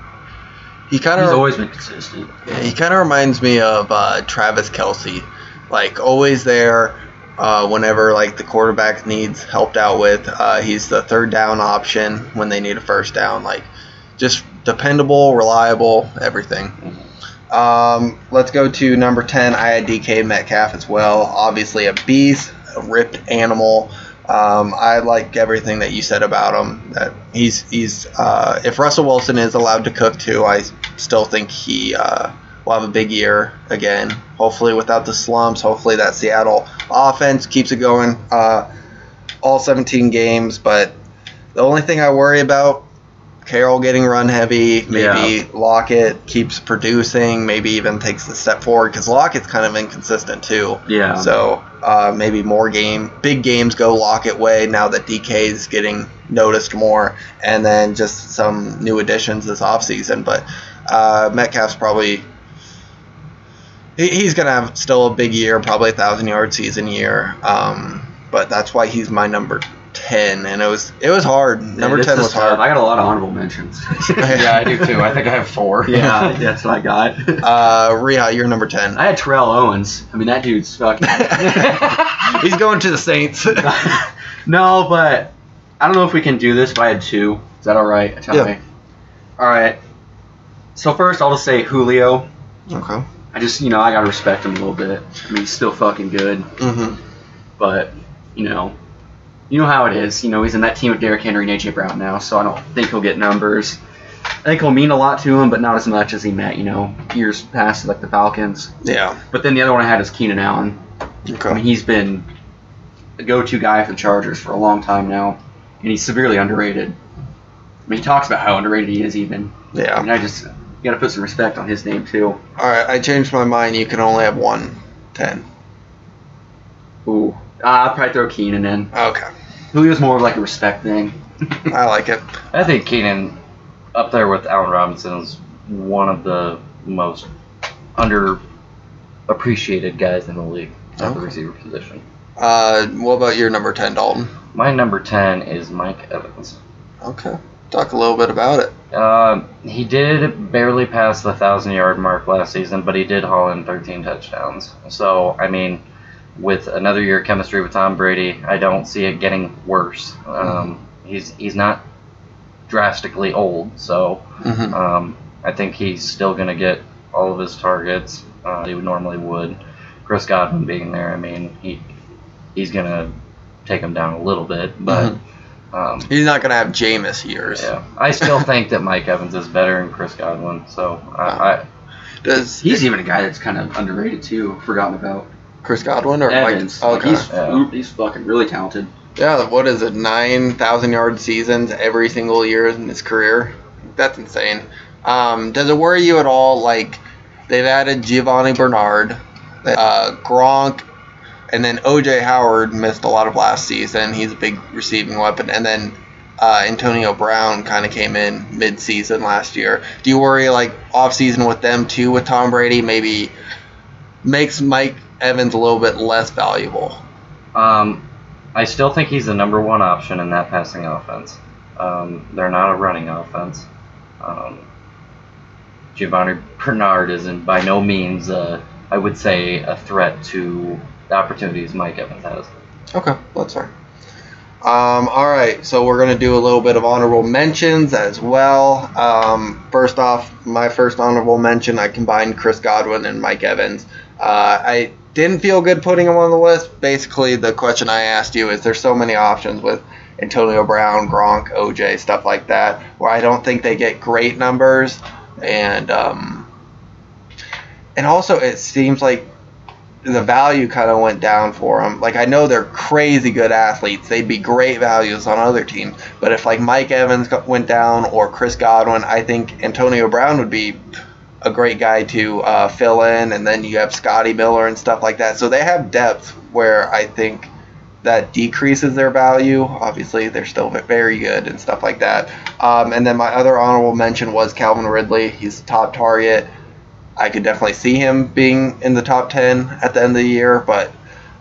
He kind He's of always been consistent. he kind of reminds me of uh, Travis Kelce, like always there. Uh, whenever like the quarterback needs helped out with, uh, he's the third down option when they need a first down. Like, just dependable, reliable, everything. Um, let's go to number 10. I had DK Metcalf as well. Obviously, a beast, a ripped animal. Um, I like everything that you said about him. That he's he's uh, if Russell Wilson is allowed to cook too, I still think he uh, will have a big year again. Hopefully, without the slumps. Hopefully, that Seattle offense keeps it going uh, all 17 games. But the only thing I worry about Carroll getting run heavy, maybe Lockett keeps producing, maybe even takes the step forward because Lockett's kind of inconsistent too. Yeah. So uh, maybe more game, big games go Lockett way now that DK is getting noticed more, and then just some new additions this offseason. But uh, Metcalf's probably he, he's gonna have still a big year, probably a thousand yard season year. Um, but that's why he's my number ten, and it was it was hard. Number this ten is was tough. hard. I got a lot of honorable mentions. [LAUGHS] yeah, I do too. I think I have four. [LAUGHS] yeah, [LAUGHS] that's what I got. Uh, Reha, you're number ten. I had Terrell Owens. I mean, that dude's fucking. He's going to the Saints. no, but I don't know if we can do this, but I had two. Is that all right? Tell Yeah. me. All right. So first, I'll just say Julio. okay. I just, you know, I gotta respect him a little bit. I mean, he's still fucking good, Mm-hmm. but you know, you know how it is. You know, he's in that team with Derrick Henry and AJ Brown now, so I don't think he'll get numbers. I think he'll mean a lot to him, but not as much as he meant, you know, years past, like the Falcons. Yeah. But then the other one I had is Keenan Allen. Okay. I mean, he's been the go-to guy for the Chargers for a long time now, and he's severely underrated. I mean, he talks about how underrated he is, even. I Yeah. mean, I just you gotta put some respect on his name too. All right. I changed my mind. You can only have one ten. Ooh, uh, I'll probably throw Keenan in. Okay. Julio's more of like a respect thing. [LAUGHS] I like it. I think Keenan, up there with Allen Robinson, is one of the most underappreciated guys in the league at the receiver position. Uh, what about your number ten, Dalton? My number 10 is Mike Evans. Okay. Talk a little bit about it. Uh, he did barely pass the 1,000 yard mark last season, but he did haul in 13 touchdowns. So, I mean, with another year of chemistry with Tom Brady, I don't see it getting worse. Um, he's he's not drastically old, so Mhm. um, I think he's still going to get all of his targets. Uh, he would normally would. Chris Godwin being there, I mean, he he's going to take him down a little bit, but. Um, He's not gonna have Jameis years. yeah, I still think that Mike Evans is better than Chris Godwin. So I, I Does He's even a guy that's kind of underrated too, forgotten about. Chris Godwin or Evans. Mike? Like, Okay. he's Yeah. he's fucking really talented. Yeah, what is it? Nine thousand yard seasons every single year in his career. That's insane. Um, does it worry you at all? Like they've added Giovani Bernard, uh, Gronk, and then OJ Howard missed a lot of last season. He's a big receiving weapon, and then uh, Antonio Brown kind of came in mid-season last year. Do you worry like off-season with them too? With Tom Brady, maybe makes Mike Evans a little bit less valuable. Um, I still think he's the number one option in that passing offense. Um, they're not a running offense. Um, Giovani Bernard isn't by no means, uh, I would say, a threat to the opportunities Mike Evans has. Okay, that's fine. Um, all right, so we're gonna do a little bit of honorable mentions as well. Um, first off, my first honorable mention, I combined Chris Godwin and Mike Evans. Uh, I didn't feel good putting them on the list. Basically, the question I asked you is: there's so many options with Antonio Brown, Gronk, OJ, stuff like that, where I don't think they get great numbers, and um, and also it seems like the value kind of went down for them. Like I know they're crazy good athletes; they'd be great values on other teams. But if like Mike Evans went down or Chris Godwin, I think Antonio Brown would be a great guy to uh, fill in. And then you have Scotty Miller and stuff like that. So they have depth where I think that decreases their value. Obviously, they're still very good and stuff like that. Um, and then my other honorable mention was Calvin Ridley. He's a top target. I could definitely see him being in the top 10 at the end of the year, but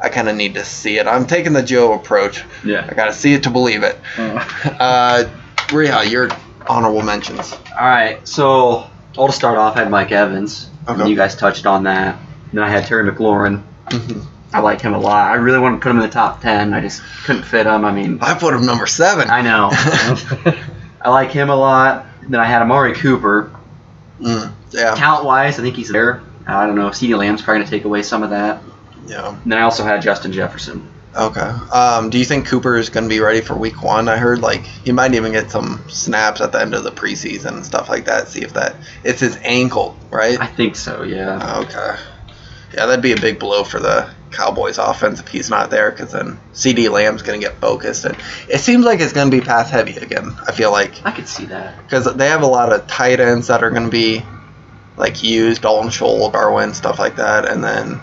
I kind of need to see it. I'm taking the Joe approach. Yeah. I got to see it to believe it. Uh, Reha, your honorable mentions. All right, so I'll start off. I had Mike Evans. Okay. And you guys touched on that. Then I had Terry McLaurin. Mm-hmm. I like him a lot. I really want to put him in the top ten. I just couldn't fit him. I mean, I put him number seven. I know. [LAUGHS] I like him a lot. Then I had Amari Cooper. Mm, yeah, Talent wise, I think he's there. I don't know. CeeDee Lamb's probably gonna take away some of that. yeah. And then I also had Justin Jefferson. Okay. Um, do you think Cooper is going to be ready for Week One? I heard like he might even get some snaps at the end of the preseason and stuff like that. See if that it's his ankle, right? I think so. Yeah. Okay. Yeah, that'd be a big blow for the Cowboys offense if he's not there, because then CeeDee Lamb's going to get focused, and it seems like it's going to be pass heavy again. I feel like I could see that. because they have a lot of tight ends that are going to be like used, Dalton Schultz, Jarwin, stuff like that, and then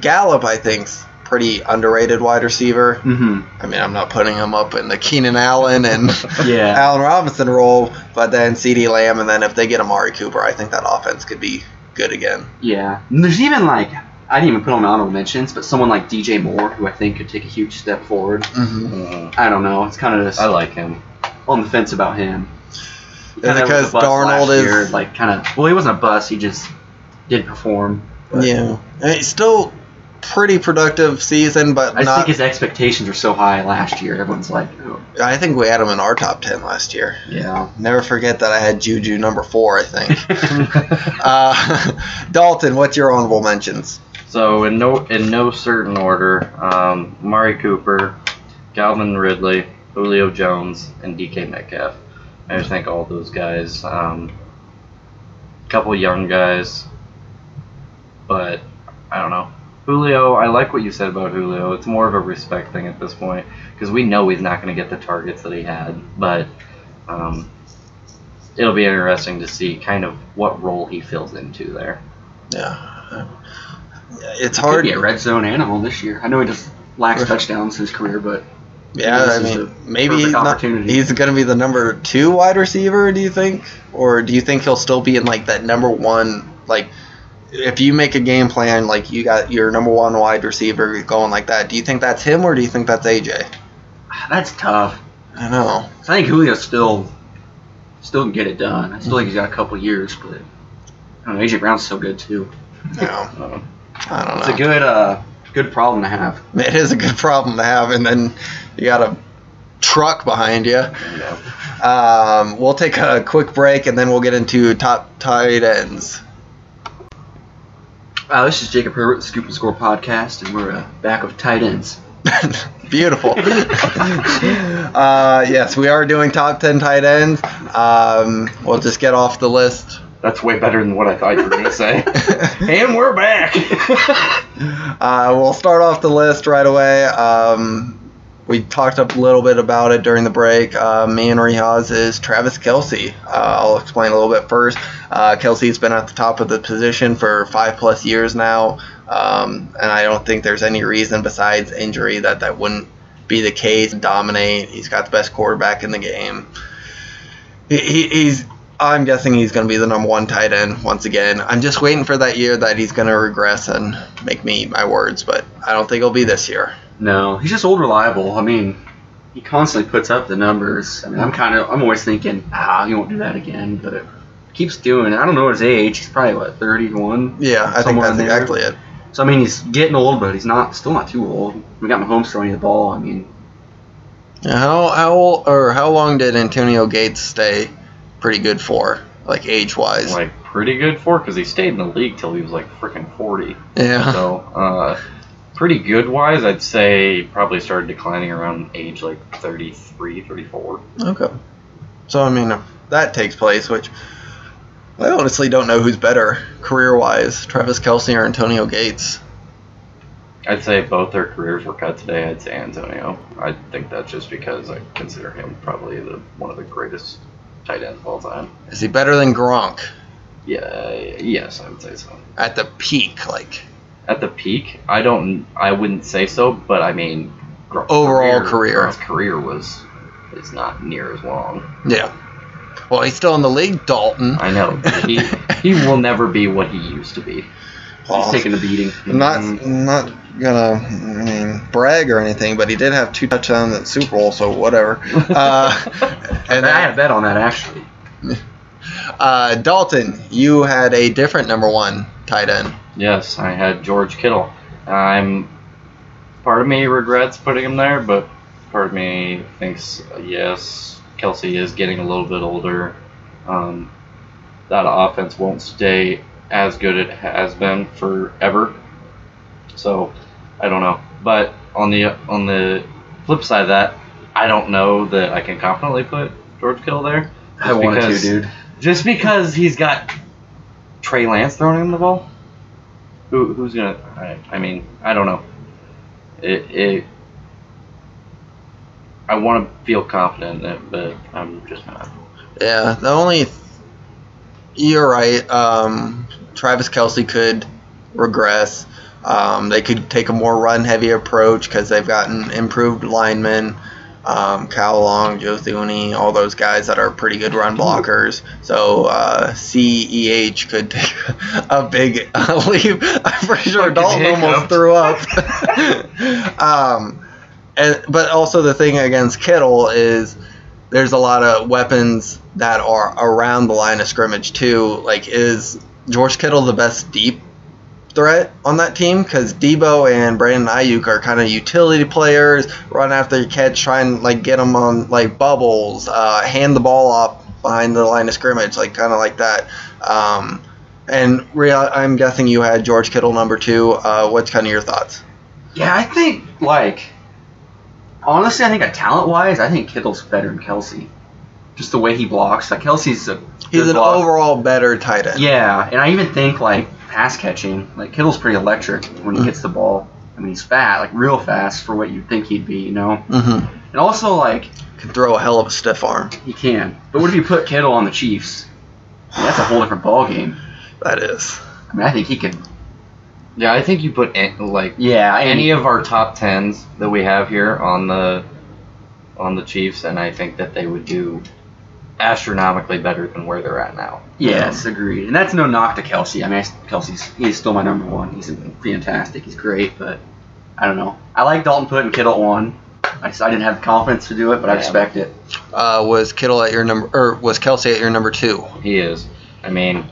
Gallup, I think's pretty underrated wide receiver. Mm-hmm. I mean, I'm not putting him up in the Keenan Allen and [LAUGHS] Yeah. Allen Robinson role, but then CeeDee Lamb, and then if they get Amari Cooper, I think that offense could be good again. Yeah. And there's even like I didn't even put on honorable mentions, but someone like DJ Moore, who I think could take a huge step forward. Mm-hmm. Mhm. I don't know. It's kind of just I like him. on the fence about him. He Is it kinda was 'cause Darnold is- year, like kind of well, he wasn't a bust. He just did perform. But Yeah, and it's still pretty productive season, but I just not. think his expectations were so high last year. Everyone's like, oh, I think we had him in our top ten last year. yeah. Never forget that I had Juju number four. I think. [LAUGHS] [LAUGHS] uh, [LAUGHS] Dalton, what's your honorable mentions? So in no in no certain order, um, Mari Cooper, Calvin Ridley, Julio Jones, and DK Metcalf. I just think all those guys. Um, couple young guys, but I don't know. Julio, I like what you said about Julio. It's more of a respect thing at this point because we know he's not going to get the targets that he had, but um, it'll be interesting to see kind of what role he fills into there. Yeah, it's Could hard. be a red zone animal this year. I know he just lacks touchdowns in his career, but Yeah, I mean, maybe he's not. He's going to be the number two wide receiver. Do you think, or do you think he'll still be in like that number one? Like, if you make a game plan, like you got your number one wide receiver going like that, do you think that's him or do you think that's AJ? that's tough. I know. I think Julio still still can get it done. I still think he's got a couple years, but I don't know. AJ Brown's so good too. Yeah, Uh, I don't know. It's a good uh, good problem to have. It is a good problem to have, and then you got a truck behind you. Yeah. Um, we'll take a quick break, and then we'll get into top tight ends. Uh, this is Jacob Herbert, the Scoop and Score podcast, and we're uh, back with tight ends. [LAUGHS] Beautiful. [LAUGHS] uh, yes, we are doing top 10 tight ends. Um, we'll just get off the list. That's way better than what I thought you were going to say. [LAUGHS] and we're back. Uh, we'll start off the list right away. Um, we talked a little bit about it during the break. Uh, me and Reha's is Travis Kelce. Uh, I'll explain a little bit first. Uh, Kelce's been at the top of the position for five plus years now, um, and I don't think there's any reason besides injury that that wouldn't be the case. Dominate. He's got the best quarterback in the game. He, he, he's. I'm guessing he's going to be the number one tight end once again. I'm just waiting for that year that he's going to regress and make me eat my words, but I don't think it'll be this year. No, he's just old reliable. I mean, he constantly puts up the numbers. I mean, I'm kind of, I'm always thinking, ah, he won't do that again, but it keeps doing it. I don't know his age. He's probably what 31. Yeah, I think that's exactly it. So I mean, he's getting old, but he's not still not too old. We got Mahomes throwing the ball. I mean, Yeah, How how old- or how long did Antonio Gates stay pretty good for, like age wise? like, pretty good for because he stayed in the league till he was like freaking 40. yeah. So, uh, pretty good wise, I'd say probably started declining around age like 33, 34. Okay. So I mean, if that takes place, which I honestly don't know who's better career wise, Travis Kelce or Antonio Gates. I'd say both their careers were cut today. I'd say Antonio. I think that's just because I consider him probably the one of the greatest tight ends of all time. Is he better than Gronk Yeah, yes, I would say so. at the peak? Like At the peak, I don't, I wouldn't say so, but I mean, Gronk's Overall career. Gronk's career was is not near as long. yeah. Well, he's still in the league, Dalton. I know he he will never be what he used to be. Well, he's taking a beating. I'm not. I'm not gonna I mean brag or anything, but he did have two touchdowns at the Super Bowl, so whatever. [LAUGHS] Uh, and I had a bet on that actually. uh, Dalton, you had a different number one tight end. Yes, I had George Kittle. I'm part of me regrets putting him there, but part of me thinks yes, Kelce is getting a little bit older. Um, that offense won't stay as good it has been forever. So I don't know. But on the on the flip side of that, I don't know that I can confidently put George Kittle there. I Just wanted to, because- dude. Just because he's got Trey Lance throwing him the ball, who who's gonna? I, I mean, I don't know. It it. I want to feel confident in it, but I'm just not. Yeah, the only you're right. Um, Travis Kelce could regress. Um, they could take a more run-heavy approach because they've gotten improved linemen. Um, Kyle Long, Joe Thuney, all those guys that are pretty good run blockers. So uh, CEH could take [LAUGHS] a big [LAUGHS] uh, leap. I'm pretty sure Fucking Dalton almost threw up. [LAUGHS] um, and but also the thing against Kittle is there's a lot of weapons that are around the line of scrimmage too. Like, is George Kittle the best deep threat on that team? Because Deebo and Brandon Aiyuk are kind of utility players, run after the catch, try and like get them on like bubbles, uh, hand the ball off behind the line of scrimmage, like kind of like that. Um, and I'm guessing you had George Kittle number two. Uh, what's kind of your thoughts? Yeah, I think like honestly, I think a talent wise, I think Kittle's better than Kelce. Just the way he blocks. Like Kelce's a He's an block- overall better tight end. Yeah, and I even think like pass catching, like Kittle's pretty electric when he Mm. gets the ball. I mean, he's fat, like real fast for what you'd think he'd be, you know. Mm-hmm. And also like Can throw a hell of a stiff arm. he can. But what if you put Kittle on the Chiefs? I mean, that's a whole different ball game. That is. I mean, I think he could. Yeah, I think you put an- like Yeah, and any of our top tens that we have here on the on the Chiefs, and I think that they would do astronomically better than where they're at now. Yes, agreed. And that's no knock to Kelce. I mean, Kelce's he's still my number one. He's fantastic. He's great, but I don't know. I like Dalton putting Kittle at one. I, just, I didn't have the confidence to do it, but I Yeah. respect it. Uh, was Kittle at your number, or was Kelce at your number two? He is. I mean,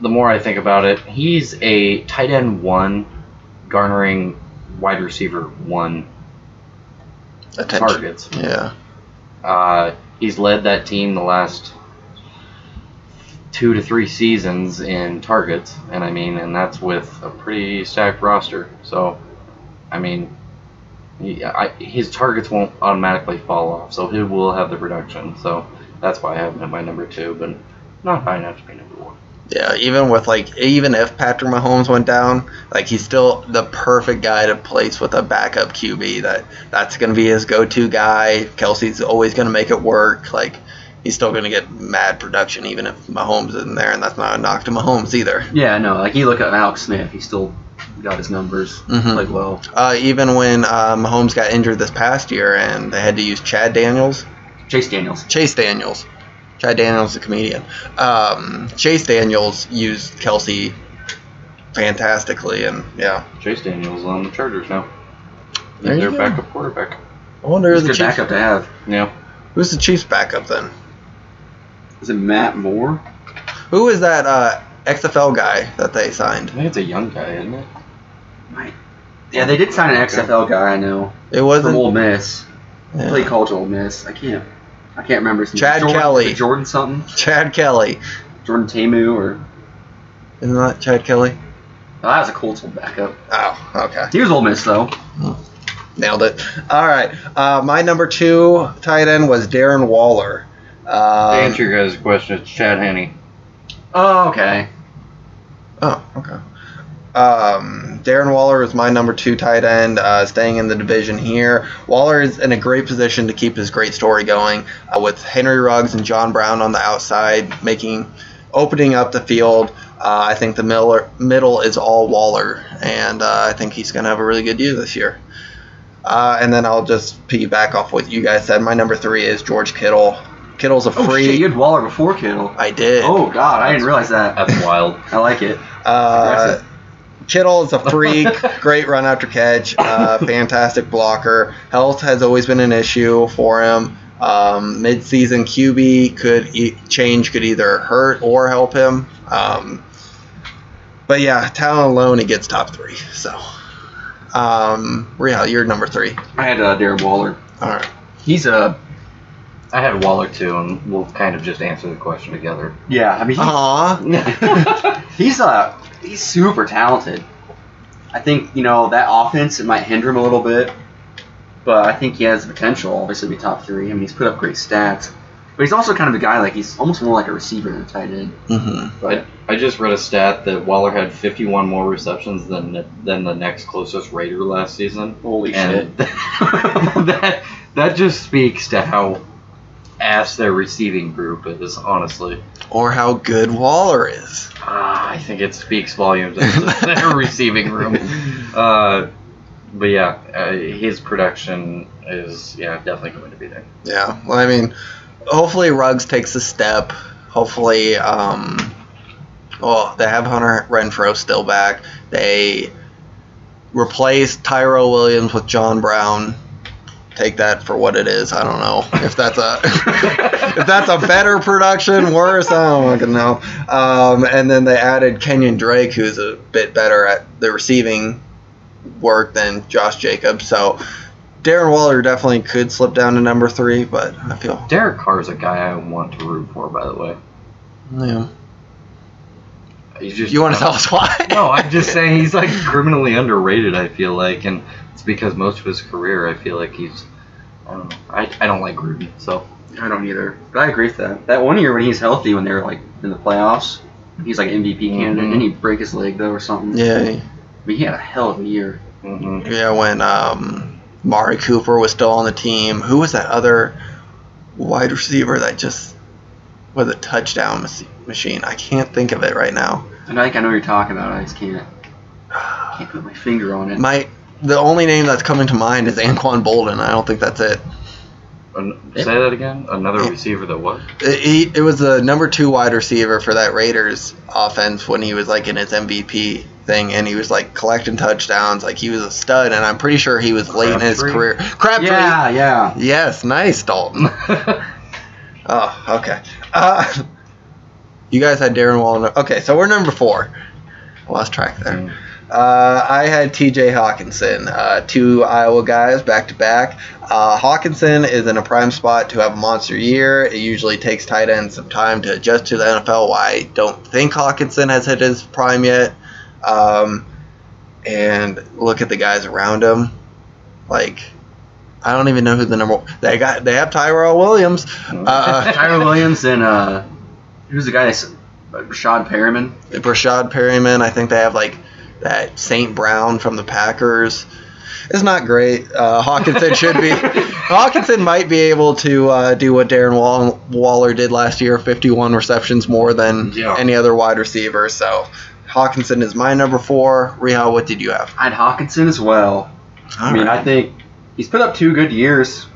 the more I think about it, he's a tight end one garnering wide receiver one Attention. targets. Yeah. Uh, he's led that team the last two to three seasons in targets, and I mean, and that's with a pretty stacked roster. So, I mean, he, I, his targets won't automatically fall off, so he will have the production. So that's why I have him at my number two, but not high enough to be number. Yeah, even with like even if Patrick Mahomes went down, like he's still the perfect guy to place with a backup QB. That that's gonna be his go-to guy. Kelce's always gonna make it work. Like he's still gonna get mad production even if Mahomes isn't there, and that's not a knock to Mahomes either. Yeah, no, like you look at Alex Smith, he still got his numbers, Mhm. played well. Uh, even when uh, Mahomes got injured this past year and they had to use Chad Daniels, Chase Daniels. Chase Daniels. Chad Daniels, the comedian. Um, Chase Daniels used Kelce fantastically, and yeah. Chase Daniels on the Chargers now. There you Their go. backup quarterback. I wonder He's who a the good Chiefs, backup to have. Yeah. who's the Chiefs backup then. Is it Matt Moore? Who is that uh, XFL guy that they signed? I think it's a young guy, isn't it? Yeah, they did sign an XFL guy, I know. It wasn't. Ole Miss. yeah. Played college at Ole Miss. I can't I can't remember his name. Chad Jordan, Kelly. Jordan something? Chad Kelly. Jordan Ta'amu or Isn't that Chad Kelly? oh, that was a Colts old backup. Oh, okay. He was Ole Miss though. Nailed it. All right. Uh, my number two tight end was Darren Waller. to Um, answer your guys' question, it's Chad Henne. Oh, okay. Oh, okay. Um, Darren Waller is my number two tight end, uh, staying in the division here. Waller is in a great position to keep his great story going uh, with Henry Ruggs and John Brown on the outside, making opening up the field. Uh, I think the middle, middle is all Waller, and uh, I think he's going to have a really good year this year. Uh, and then I'll just piggyback off what you guys said. My number three is George Kittle. Kittle's a free. Oh free. shit, you had Waller before Kittle. I did. Oh god, I didn't realize that. That's wild. [LAUGHS] I like it. Uh, Aggressive. Kittle is a freak, [LAUGHS] great run after catch, uh, fantastic blocker. Health has always been an issue for him. Um, mid-season QB could e- change could either hurt or help him. Um, but yeah, talent alone, he gets top three. So, um, Real, you're number three. I had uh, Darren Waller. All right. He's a I had Waller too, and we'll kind of just answer the question together. yeah. I mean, he, Aw. [LAUGHS] he's uh he's super talented. I think you know that offense it might hinder him a little bit, but I think he has the potential. Obviously, to be top three. I mean, he's put up great stats, but he's also kind of a guy like he's almost more like a receiver than a tight end. Mm-hmm. I, I just read a stat that Waller had 51 more receptions than than the next closest Raider last season. Holy and [LAUGHS] that that just speaks to how ass their receiving group is. Honestly, Or how good Waller is. ah, I think it speaks volumes of [LAUGHS] their receiving room. Uh, but yeah, uh, his production is yeah definitely going to be there. Yeah, well, I mean, hopefully Ruggs takes a step. Hopefully, um, well, they have Hunter Renfrow still back. They replaced Tyrell Williams with John Brown. Take that for what it is. I don't know if that's a [LAUGHS] if that's a better production, worse. I don't fucking know. Um, and then they added Kenyan Drake, who's a bit better at the receiving work than Josh Jacobs. So Darren Waller definitely could slip down to number three, but I feel Derek Carr is a guy I want to root for. By the way, yeah. He's just You want to tell us why? [LAUGHS] no, I'm just saying he's like [LAUGHS] criminally underrated. I feel like, and it's because most of his career, I feel like he's. I don't know. I, I don't like Gruden, so I don't either. But I agree with that. That one year when he's healthy, when they were like in the playoffs, he's like MVP candidate. Mhm. Didn't he break his leg though or something? Yeah, I mean, he had a hell of a year. hmm yeah. When um, Mari Cooper was still on the team, who was that other wide receiver that just was a touchdown mach- machine? I can't think of it right now. And I think I know what you're talking about. I just can't can't put my finger on it. My the only name that's coming to mind is Anquan Boldin. I don't think that's it. An- say that again. Another Yeah. receiver that what? It, he, it was the number two wide receiver for that Raiders offense when he was like in his MVP thing, and he was like collecting touchdowns. Like he was a stud, and I'm pretty sure he was late in his Crabtree? career. Crabtree. yeah, yeah. Yes, nice, Dalton. [LAUGHS] Oh, okay. Uh, [LAUGHS] you guys had Darren Waller. Okay, so we're number four. I lost track there. Uh, I had T.J. Hockenson, uh, two Iowa guys back to back. Uh, Hockenson is in a prime spot to have a monster year. It usually takes tight ends some time to adjust to the NFL. Why I don't think Hockenson has hit his prime yet. Um, and look at the guys around him. Like, I don't even know who the number. They got. They have Tyrell Williams. [LAUGHS] Uh, Tyler Williams and uh, who's the guy Rashad Perriman? Breshad Perriman. I think they have like that St. Brown from the Packers. It's not great. Uh, Hockenson should be. [LAUGHS] Hockenson might be able to uh, do what Darren Wall- Waller did last year 51 receptions more than Yeah. any other wide receiver. So Hockenson is my number four. Reha, what did you have? I had Hockenson as well. I mean, I think he's put up two good years,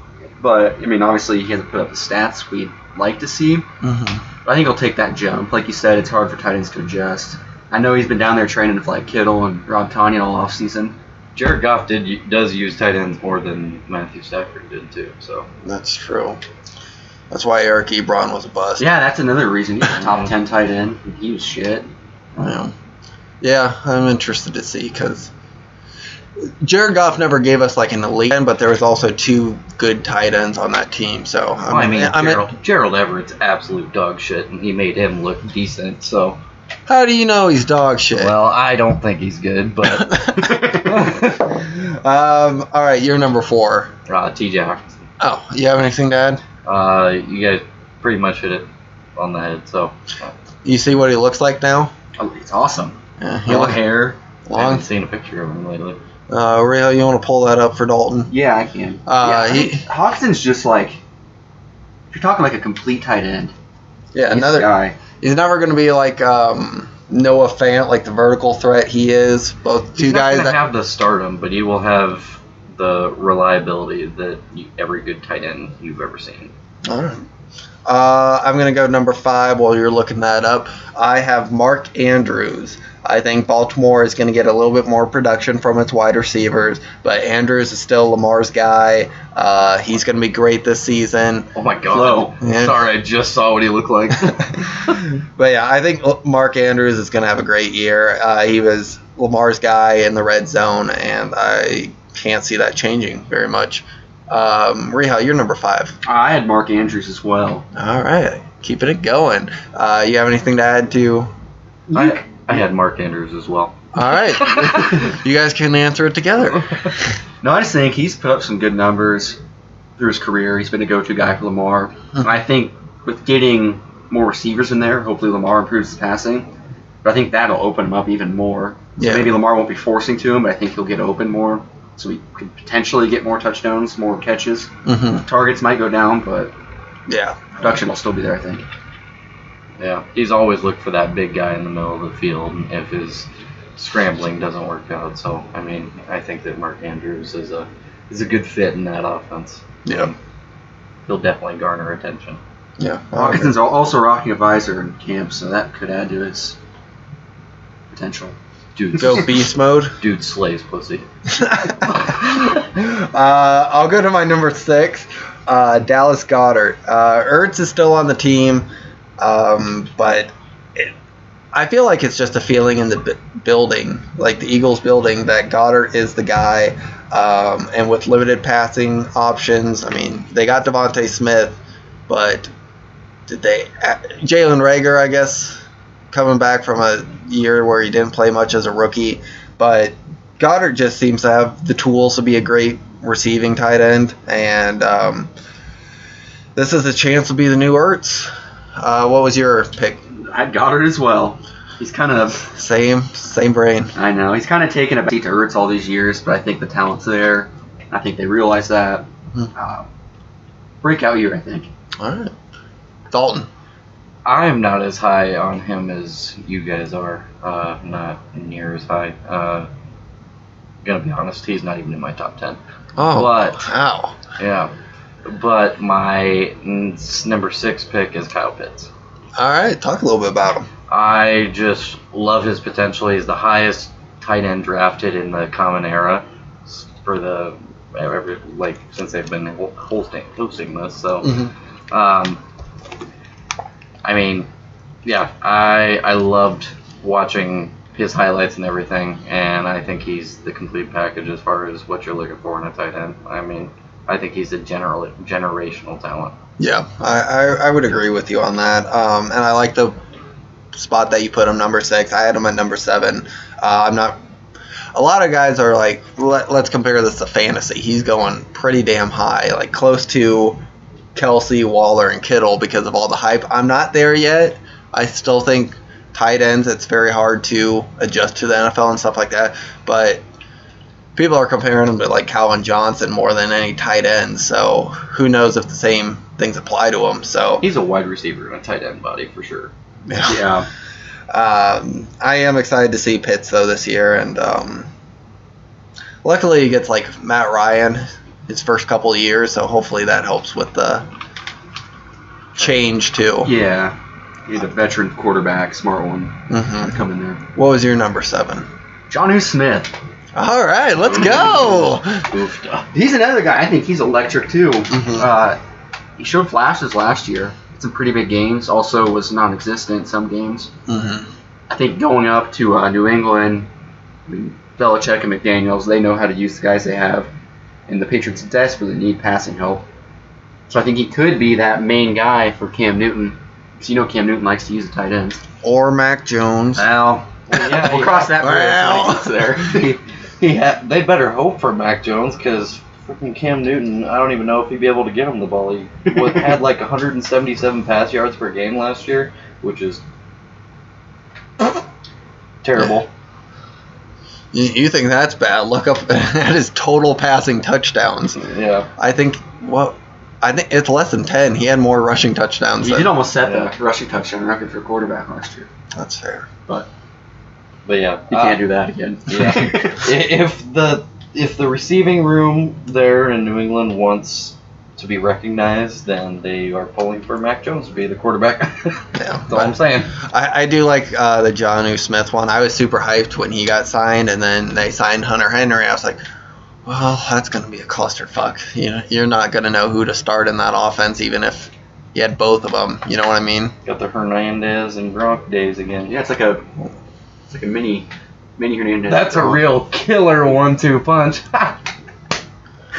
but I mean, obviously he hasn't put up the stats we'd like to see. hmm But I think he'll take that jump. Like you said, it's hard for tight ends to adjust. I know he's been down there training with like Kittle and Rob Tonyan all off season. Jared Goff did does use tight ends more than Matthew Stafford did too. So That's true. That's why Eric Ebron was a bust. Yeah, that's another reason he's a top ten tight end. He was shit. Yeah, yeah I'm interested to see because Jared Goff never gave us like an elite end, but there was also two good tight ends on that team. So Well, I mean, I'm Gerald, Gerald Everett's absolute dog shit, and he made him look decent. So, how do you know he's dog shit? well, I don't think he's good, but [LAUGHS] [LAUGHS] um, all right, you're number four. uh, T.J. Hockenson, Oh, you have anything to add? uh, you guys pretty much hit it on the head. So, You see what he looks like now? Oh, he's awesome. Yeah, he Long hair. I haven't seen a picture of him lately. Uh, Rio, you want to pull that up for Dalton? Yeah, I can. Uh, yeah, he- Hockenson's just like if you're talking like a complete tight end. Yeah, he's another. guy. He's never going to be like um, Noah Fant, like the vertical threat he is. Both two He's not guys that have the stardom, but he will have the reliability that you, every good tight end you've ever seen. All right. Uh, I'm going to go number five while you're looking that up. I have Mark Andrews. I think Baltimore is going to get a little bit more production from its wide receivers, but Andrews is still Lamar's guy. Uh, he's going to be great this season. Oh my god! Flo. Yeah. Sorry, I just saw what he looked like. [LAUGHS] but yeah, I think Mark Andrews is going to have a great year. Uh, he was Lamar's guy in the red zone, and I can't see that changing very much. Um, Reha, you're number five. I had Mark Andrews as well. All right, keeping it going. Uh, you have anything to add to? I, I had Mark Andrews as well. All right, [LAUGHS] you guys can answer it together. [LAUGHS] No, I just think he's put up some good numbers through his career. He's been a go-to guy for Lamar. Hmm. And I think with getting more receivers in there, hopefully Lamar improves his passing. But I think that'll open him up even more. So Yeah. maybe Lamar won't be forcing to him, but I think he'll get open more. So he could potentially get more touchdowns, more catches. hmm Targets might go down, but Yeah, production will still be there, I think. Yeah, he's always looked for that big guy in the middle of the field if his scrambling doesn't work out. So, I mean, I think that Mark Andrews is a is a good fit in that offense. yeah, He'll definitely garner attention. yeah. Hockenson's al- also rocking a visor in camp, so that could add to his potential. Dude, Go beast mode. dude slays pussy. [LAUGHS] [LAUGHS] uh, I'll go to my number six, uh, Dallas Goedert. Uh, Ertz is still on the team, um, but it, I feel like it's just a feeling in the bu- building, like the Eagles building, that Goedert is the guy. Um, and with limited passing options, I mean, they got DeVonta Smith, but did they? uh, Jalen Reagor, I guess, coming back from a year where he didn't play much as a rookie, but Goedert just seems to have the tools to be a great receiving tight end, and um, this is a chance to be the new Ertz. Uh, what was your pick? I had Goedert as well. He's kind of, Same, same brain. I know, he's kind of taken a backseat to Ertz all these years, but I think the talent's there. I think they realize that. Hmm. Uh, breakout year, I think. All right, Dalton. I am not as high on him as you guys are. Uh, not near as high. Uh, gonna be honest, he's not even in my top ten. Oh, But wow. yeah, but my number six pick is Kyle Pitts. All right, talk a little bit about him. I just love his potential. He's the highest tight end drafted in the common era for the every, like since they've been hosting hosting this. So, Mhm. um, I mean, yeah, I I loved watching his highlights and everything, and I think he's the complete package as far as what you're looking for in a tight end. I mean, I think he's a general generational talent. Yeah, I, I, I would agree with you on that. Um, and I like the spot that you put him number six. I had him at number seven. Uh, I'm not. A lot of guys are like, Let, let's compare this to fantasy. He's going pretty damn high, like close to Kelce, Waller, and Kittle because of all the hype. I'm not there yet. I still think tight ends, it's very hard to adjust to the NFL and stuff like that. But people are comparing him to like Calvin Johnson more than any tight end. So who knows if the same things apply to him. So He's a wide receiver and a tight end body for sure. yeah. Yeah. Um, I am excited to see Pitts though this year, and um, luckily he gets like Matt Ryan his first couple of years, so hopefully that helps with the change too. Yeah. He's a veteran quarterback, smart one. hmm Come in there. What was your number seven? Jonnu Smith. All right, let's go. Oofda. He's another guy. I think he's electric too. Mhm. Uh, he showed flashes last year. Some pretty big games. Also was non-existent in some games. hmm I think going up to uh, New England, I mean, Belichick and McDaniels, they know how to use the guys they have, and the Patriots desperately need passing help. So I think he could be that main guy for Cam Newton, because you know Cam Newton likes to use the tight ends. Or Mac Jones. Well, yeah, we'll cross that bridge Well. when it gets there. [LAUGHS] [LAUGHS] he, he they better hope for Mac Jones because freaking Cam Newton. I don't even know if he'd be able to get him the ball. He wa- [LAUGHS] had like 177 pass yards per game last year, which is terrible. [LAUGHS] You, you think that's bad? Look up at his total passing touchdowns. Yeah, I think what I think it's less than ten. He had more rushing touchdowns. He than- did almost set Yeah. the rushing touchdown record for quarterback last year, That's fair. but but yeah, you uh, can't do that again. [LAUGHS] Yeah. [LAUGHS] If the if the receiving room there in New England wants to be recognized, then they are pulling for Mac Jones to be the quarterback. [LAUGHS] Yeah, That's all I'm saying. I, I do like uh, the John Smith one. I was super hyped when he got signed, and then they signed Hunter Henry. I was like, well, that's going to be a clusterfuck. You know, you're not going to know who to start in that offense, even if you had both of them. You know what I mean? Got the Hernandez and Gronk days again. Yeah, it's like a it's like a mini mini Hernandez. That's a real killer one-two punch. [LAUGHS]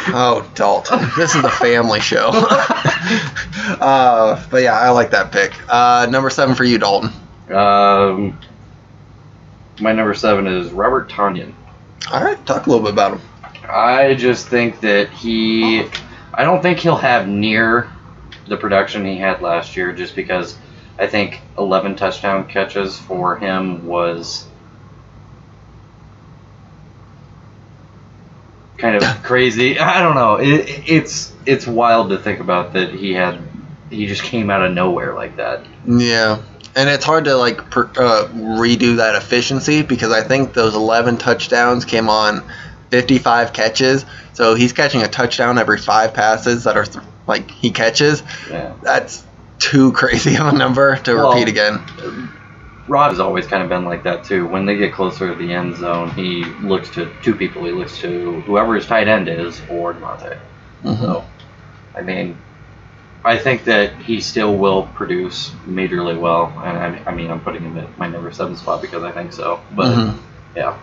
Oh, Dalton, this is a family show. [LAUGHS] uh, but yeah, I like that pick. Uh, number seven for you, Dalton. um, my number seven is Robert Tonyan. All right, talk a little bit about him. I just think that he. I don't think he'll have near the production he had last year, just because I think 11 touchdown catches for him was kind of [LAUGHS] crazy. I don't know. It, it's it's wild to think about that he had. He just came out of nowhere like that. Yeah, and it's hard to like per, uh, redo that efficiency because I think those 11 touchdowns came on 55 catches. So he's catching a touchdown every five passes that are th- like he catches. Yeah. That's too crazy of a number to Well, repeat again. Rod has always kind of been like that too. When they get closer to the end zone, he looks to two people. He looks to whoever his tight end is or Demonte. Mhm. So, I mean, I think that he still will produce majorly well, and I, I mean, I'm putting him at my number seven spot because I think so. But Mhm. yeah,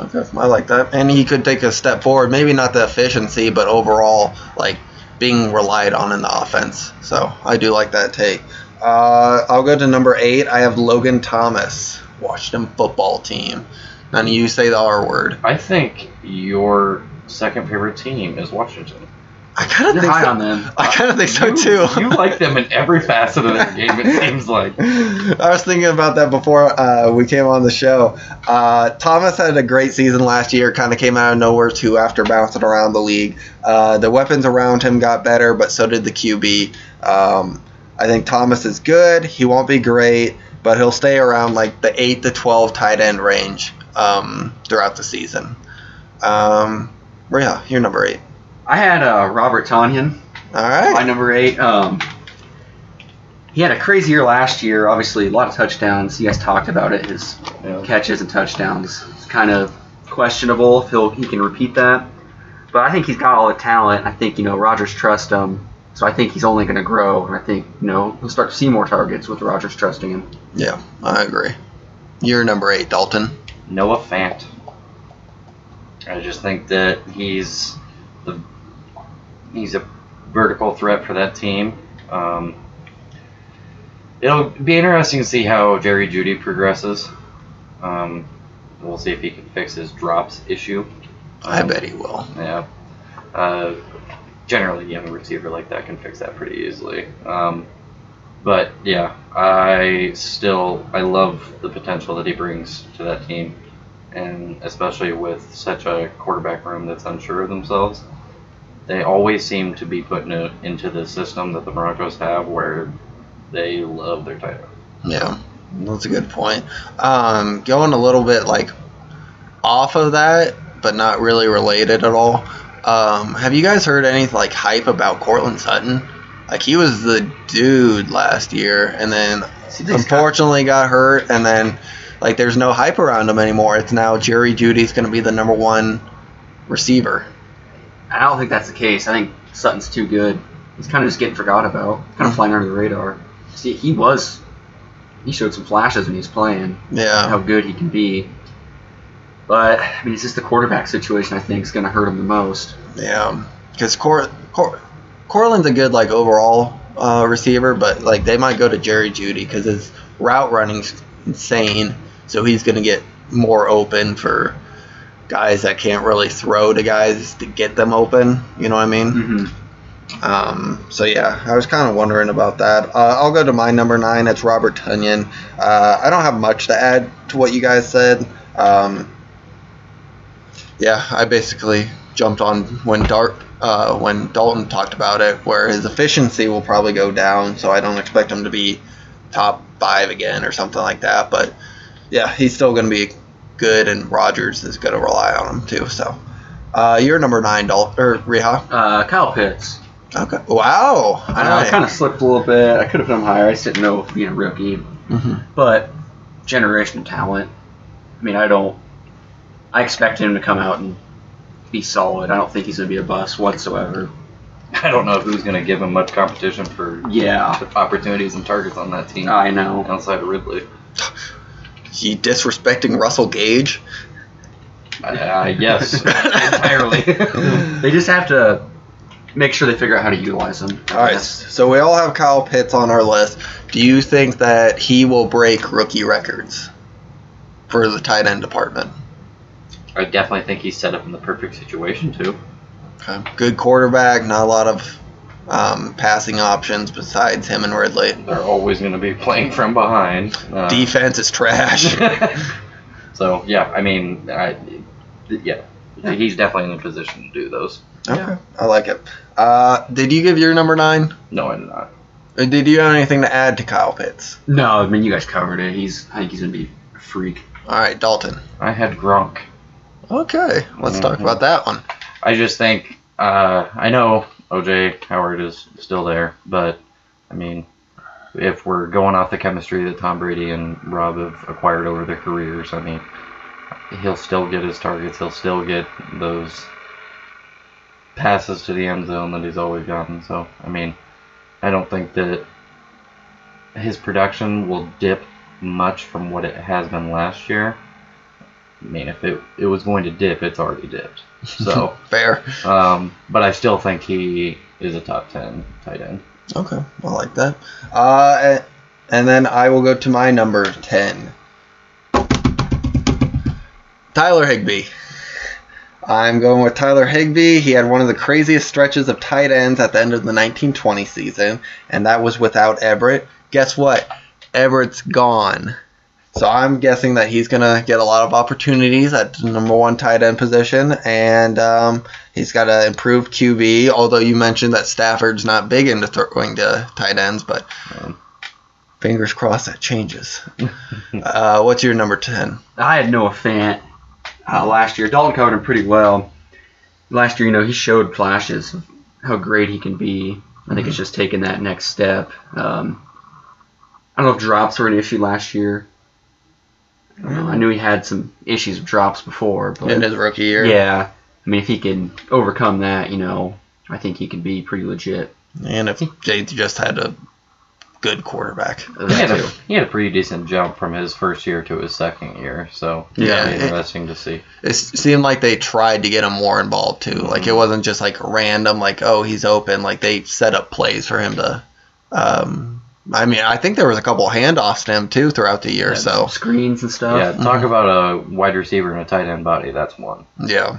Okay, I like that. And he could take a step forward. Maybe not the efficiency, but overall, like being relied on in the offense. So I do like that take. Uh, I'll go to number eight. I have Logan Thomas, Washington football team. None of you say the R word. I think your second favorite team is Washington. I kind of think high so. on them. I kind of think so you, too. you like them in every facet of their game. It seems like. [LAUGHS] I was thinking about that before uh, we came on the show. Uh, Thomas had a great season last year, kind of came out of nowhere too after bouncing around the league. Uh, the weapons around him got better, but so did the QB. Um, I think Thomas is good. He won't be great, but he'll stay around like the 8 to 12 tight end range um, throughout the season. Um, yeah, you're number 8. I had uh, Robert Tonyan, All my number eight. Um, he had a crazy year last year. Obviously, a lot of touchdowns. You guys talked about it. His You know, catches and touchdowns. It's kind of questionable if he'll he can repeat that. But I think he's got all the talent. I think you know Rodgers trusts him, so I think he's only going to grow. And I think you know he'll start to see more targets with Rodgers trusting him. Yeah, I agree. You're number 8, Dalton. Noah Fant. I just think that he's the he's a vertical threat for that team. Um, it'll be interesting to see how Jerry Jeudy progresses. Um, we'll see if he can fix his drops issue. I Um, bet he will. yeah. Uh, generally, a young receiver like that can fix that pretty easily. Um, but yeah, I still I love the potential that he brings to that team, and especially with such a quarterback room that's unsure of themselves. They always seem to be putting it into the system that the Broncos have, where they love their tight end. Yeah, that's a good point. Um, going a little bit like off of that, but not really related at all. Um, have you guys heard any like hype about Courtland Sutton? Like he was the dude last year, and then See, this guy- unfortunately got hurt, and then like there's no hype around him anymore. It's now Jerry Jeudy's going to be the number one receiver. I don't think that's the case. I think Sutton's too good. He's kind of just getting forgot about, kind of flying under the radar. See, he was, he showed some flashes when he was playing, Yeah, how good he can be. But I mean, it's just the quarterback situation. I think is going to hurt him the most. Yeah, because Cor- Cor- Courtland's a good like overall uh, receiver, but like they might go to Jerry Jeudy because his route running's insane. So he's gonna get more open for guys that can't really throw to guys to get them open. You know what I mean? Mm-hmm. Um, so yeah, I was kind of wondering about that. Uh, I'll go to my number nine. It's Robert Tonyan. Uh, I don't have much to add to what you guys said. Um, yeah, I basically jumped on when Dart uh, when Dalton talked about it, where his efficiency will probably go down. So I don't expect him to be top five again or something like that. But yeah, he's still going to be good, and Rodgers is going to rely on him too. So uh, you're number nine, Dalton or Reha. Uh, Kyle Pitts. Okay. Wow. I know I kind of slipped a little bit. I could have put him higher. I just didn't know being a rookie. hmm But generation talent. I mean, I don't. I expect him to come out and be solid. I don't think he's going to be a bust whatsoever. I don't know who's going to give him much competition for Yeah, opportunities and targets on that team I know. outside of Ridley. [LAUGHS] He disrespecting Russell Gage. Uh, yes, entirely. [LAUGHS] they just have to make sure they figure out how to utilize him. All right. So we all have Kyle Pitts on our list. Do you think that he will break rookie records for the tight end department? I definitely think he's set up in the perfect situation too. Okay. Good quarterback. Not a lot of um, passing options besides him and Ridley. They're always going to be playing from behind. Uh, Defense is trash. [LAUGHS] so yeah, I mean, I, yeah, he's definitely in a position to do those. okay. I like it. Uh, did you give your number nine? No, I did not. Or did you have anything to add to Kyle Pitts? No, I mean you guys covered it. He's. I think he's going to be a freak. All right, Dalton. I had Gronk. Okay, let's talk Mhm. about that one. I just think uh, I know OJ Howard is still there, but I mean, if we're going off the chemistry that Tom Brady and Rob have acquired over their careers, I mean, he'll still get his targets. He'll still get those passes to the end zone that he's always gotten. So I mean, I don't think that his production will dip much from what it has been last year. I mean, if it, it was going to dip, it's already dipped. So. [LAUGHS] Fair. Um, but I still think he is a top 10 tight end. Okay, I like that. Uh, and, and then I will go to my number 10. Tyler Higbee. I'm going with Tyler Higbee. He had one of the craziest stretches of tight ends at the end of the 1920 season, and that was without Everett. Guess what? Everett's gone. So I'm guessing that he's going to get a lot of opportunities at the number one tight end position, and um, he's got an improved QB. Although you mentioned that Stafford's not big into throwing to tight ends, but Um, fingers crossed that changes. [LAUGHS] uh, what's your number 10? I had Noah Fant uh, last year. Dalton covered him pretty well. Last year, you know, he showed flashes of how great he can be. I think it's just taking that next step. Um, I don't know if drops were an issue last year. I. I knew he had some issues with drops before, but In his rookie year? yeah, I mean, if he can overcome that, you know, I think he can be pretty legit. And if Jade just had a good quarterback. He had, a, he had a pretty decent jump from his first year to his second year, so Yeah. it'll be interesting to see. It seemed like they tried to get him more involved too. Like it wasn't just like random, like oh he's open. Like they set up plays for him to. Um, I mean, I think there was a couple handoffs to him too throughout the year. Yeah, So screens and stuff. Yeah, talk about a wide receiver and a tight end body. That's one. yeah,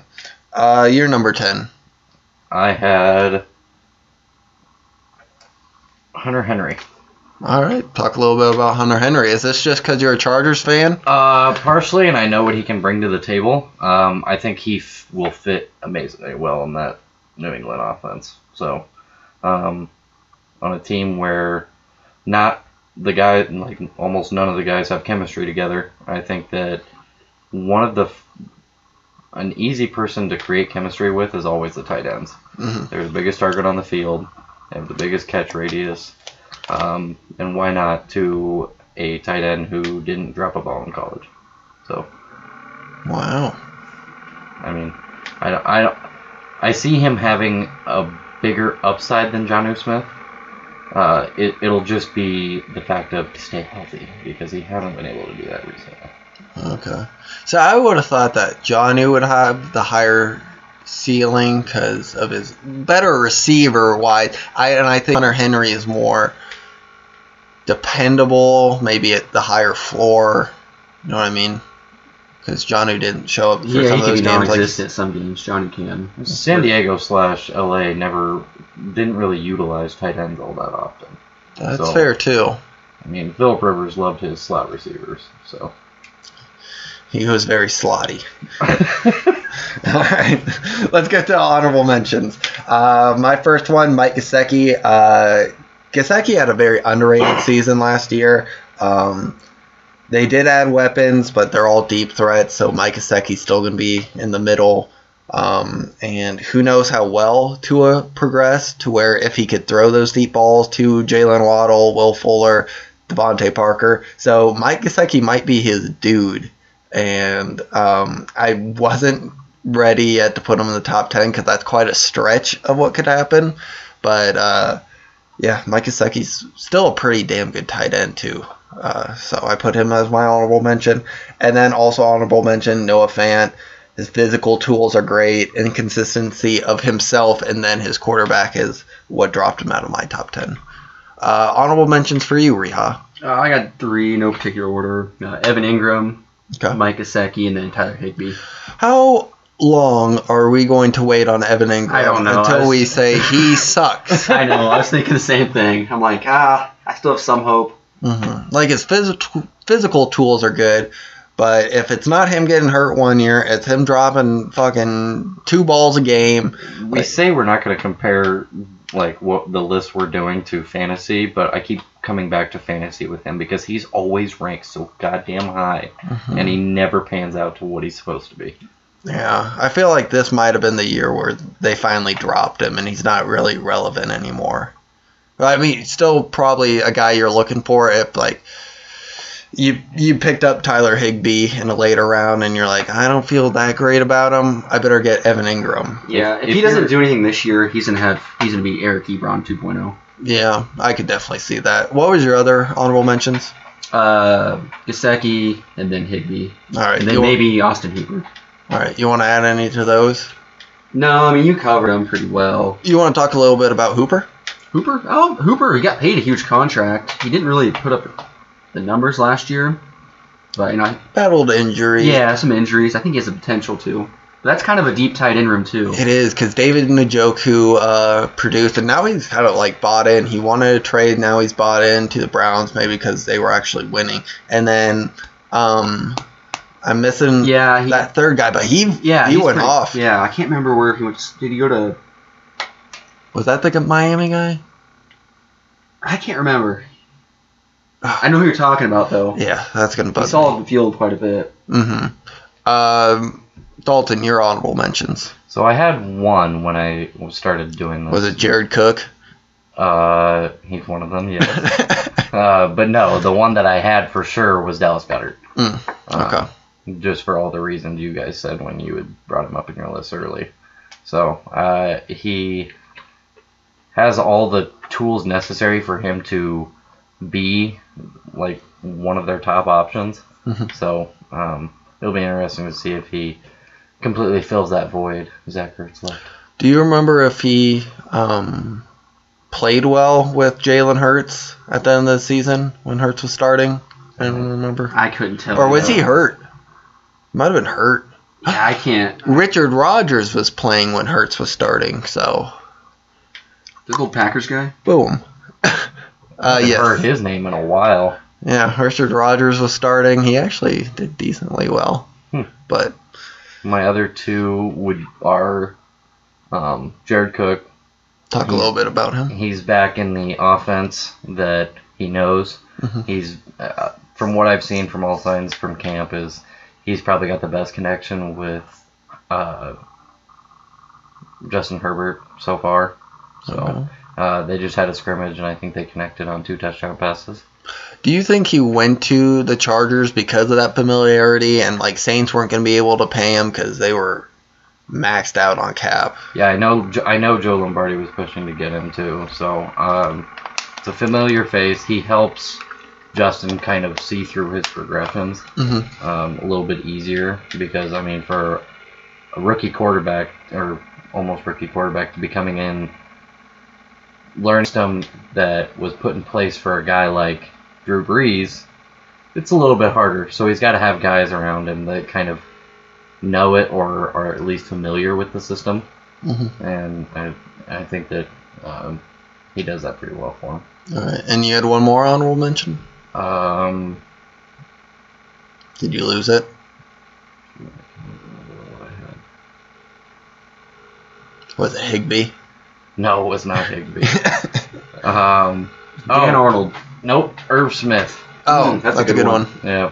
uh, you're number ten. I had Hunter Henry. All right, talk a little bit about Hunter Henry. Is this just because you're a Chargers fan? Uh, partially, and I know what he can bring to the table. Um, I think he f- will fit amazingly well in that New England offense. So, um, on a team where not the guy, like almost none of the guys have chemistry together, I think that one of the an easy person to create chemistry with is always the tight ends. Mhm. They're the biggest target on the field. They have the biggest catch radius. Um, and why not to a tight end who didn't drop a ball in college? So, Wow. I mean, I, don't- I, I see him having a bigger upside than Jonnu Smith. Uh, it, it'll just be the fact of to stay healthy because he hasn't been able to do that recently. Okay. So I would have thought that Johnny would have the higher ceiling because of his better receiver wide. I and I think Hunter Henry is more dependable, maybe at the higher floor. You know what I mean? Because Johnny didn't show up for Yeah, some he of those games. Like, non-existent some games. Johnny can. San Diego slash LA never didn't really utilize tight ends all that often. that's so- fair too. I mean, Philip Rivers loved his slot receivers, so. He was very slotty. [LAUGHS] All right, let's get to honorable mentions. Uh, my first one, Mike Gesicki. Uh, Gesicki had a very underrated season last year. Um, they did add weapons, but they're all deep threats, so Mike Gesicki's still going to be in the middle. Um, and who knows how well Tua progressed to where if he could throw those deep balls to Jaylen Waddle, Will Fuller, DeVante Parker. So Mike Gesicki might be his dude and um, I wasn't ready yet to put him in the top 10 because that's quite a stretch of what could happen. But uh, yeah, Mike Gesicki's still a pretty damn good tight end, too. Uh, so I put him as my honorable mention. And then also honorable mention Noah Fant. His physical tools are great, inconsistency of himself, and then his quarterback is what dropped him out of my top 10. Uh, honorable mentions for you, Reha. Uh, I got three, no particular order. Uh, Evan Engram, Okay. Mike Gesicki, and then Tyler Higbee. How long are we going to wait on Evan Engram I don't know. until was- we say he sucks? [LAUGHS] I know. I was thinking the same thing. I'm like, ah, I still have some hope. Hmm Like his phys- physical tools are good, but if it's not him getting hurt one year, it's him dropping fucking two balls a game. We say we're not going to compare like what the list we're doing to fantasy, but I keep coming back to fantasy with him because he's always ranked so goddamn high, and he never pans out to what he's supposed to be. Yeah, I feel like this might have been the year where they finally dropped him, and he's not really relevant anymore. But, I mean, still probably a guy you're looking for if like you you picked up Tyler Higbee in a later round, and you're like, I don't feel that great about him. I better get Evan Engram. Yeah, if, if he doesn't do anything this year, he's gonna have he's gonna be Eric Ebron oh. 2.0. Yeah, I could definitely see that. What was your other honorable mentions? Uh, Gesicki and then Higbee, All right, and then you, maybe Austin Hooper. all right. You want to add any to those? No, I mean you covered them pretty well. You want to talk a little bit about Hooper? Hooper, oh Hooper, he got paid a huge contract. He didn't really put up the numbers last year, but you know, Battled injury. yeah, some injuries. I think he has the potential to. But that's kind of a deep tight end room too. It is because David Njoku uh, produced, and now he's kind of like bought in. He wanted a trade, now he's bought in to the Browns, maybe because they were actually winning. And then um, I'm missing Yeah, he, that third guy, but he yeah, he went pretty- off. Yeah, I can't remember where he went. Did he go to? Was that the Miami guy? I can't remember. I know who you're talking about though. Yeah, that's gonna He bug saw the field quite a bit. me. Mm-hmm. Um, Dalton, your honorable mentions. So I had one when I started doing this. Was it Jared Cook? Uh, he's one of them, yes. [LAUGHS] uh, but no, the one that I had for sure was Dallas Goedert. Mm, Uh, okay. just for all the reasons you guys said when you had brought him up in your list early. So uh, he has all the tools necessary for him to be like one of their top options. Mhm. So um, it'll be interesting to see if he completely fills that void Zach Ertz left. Do you remember if he um, played well with Jalen Hurts at the end of the season when Hurts was starting? I don't remember. I couldn't tell. Or you. was he hurt? Might have been hurt. Yeah, I can't. Richard Rodgers was playing when Hurts was starting, so The little Packers guy. boom. [COUGHS] uh, Haven't heard his name in a while. Yeah, Richard Rodgers was starting. He actually did decently well. Hmm. But My other two would are um, Jared Cook. talk a little bit about him. He's back in the offense that he knows. Mhm. He's uh, from what I've seen from all signs from camp is he's probably got the best connection with uh, Justin Herbert so far. So Okay. uh, they just had a scrimmage and I think they connected on two touchdown passes. Do you think he went to the Chargers because of that familiarity and like Saints weren't going to be able to pay him because they were maxed out on cap? Yeah, I know. I know Joe Lombardi was pushing to get him too. So um, it's a familiar face. He helps Justin kind of see through his progressions Mm-hmm. um, a little bit easier because I mean, for a rookie quarterback or almost rookie quarterback to be coming in, learning system that was put in place for a guy like Drew Brees, it's a little bit harder. So he's got to have guys around him that kind of know it or are at least familiar with the system Mm-hmm. and I, I think that um, he does that pretty well for him. All right. And you had one more honorable mention. Um, Did you lose it? Was it Higbee? No, it was not Higbee. [LAUGHS] um, Dan oh, Arnold. nope, Irv Smith. Oh, Mm, that's, a good, one. Yeah.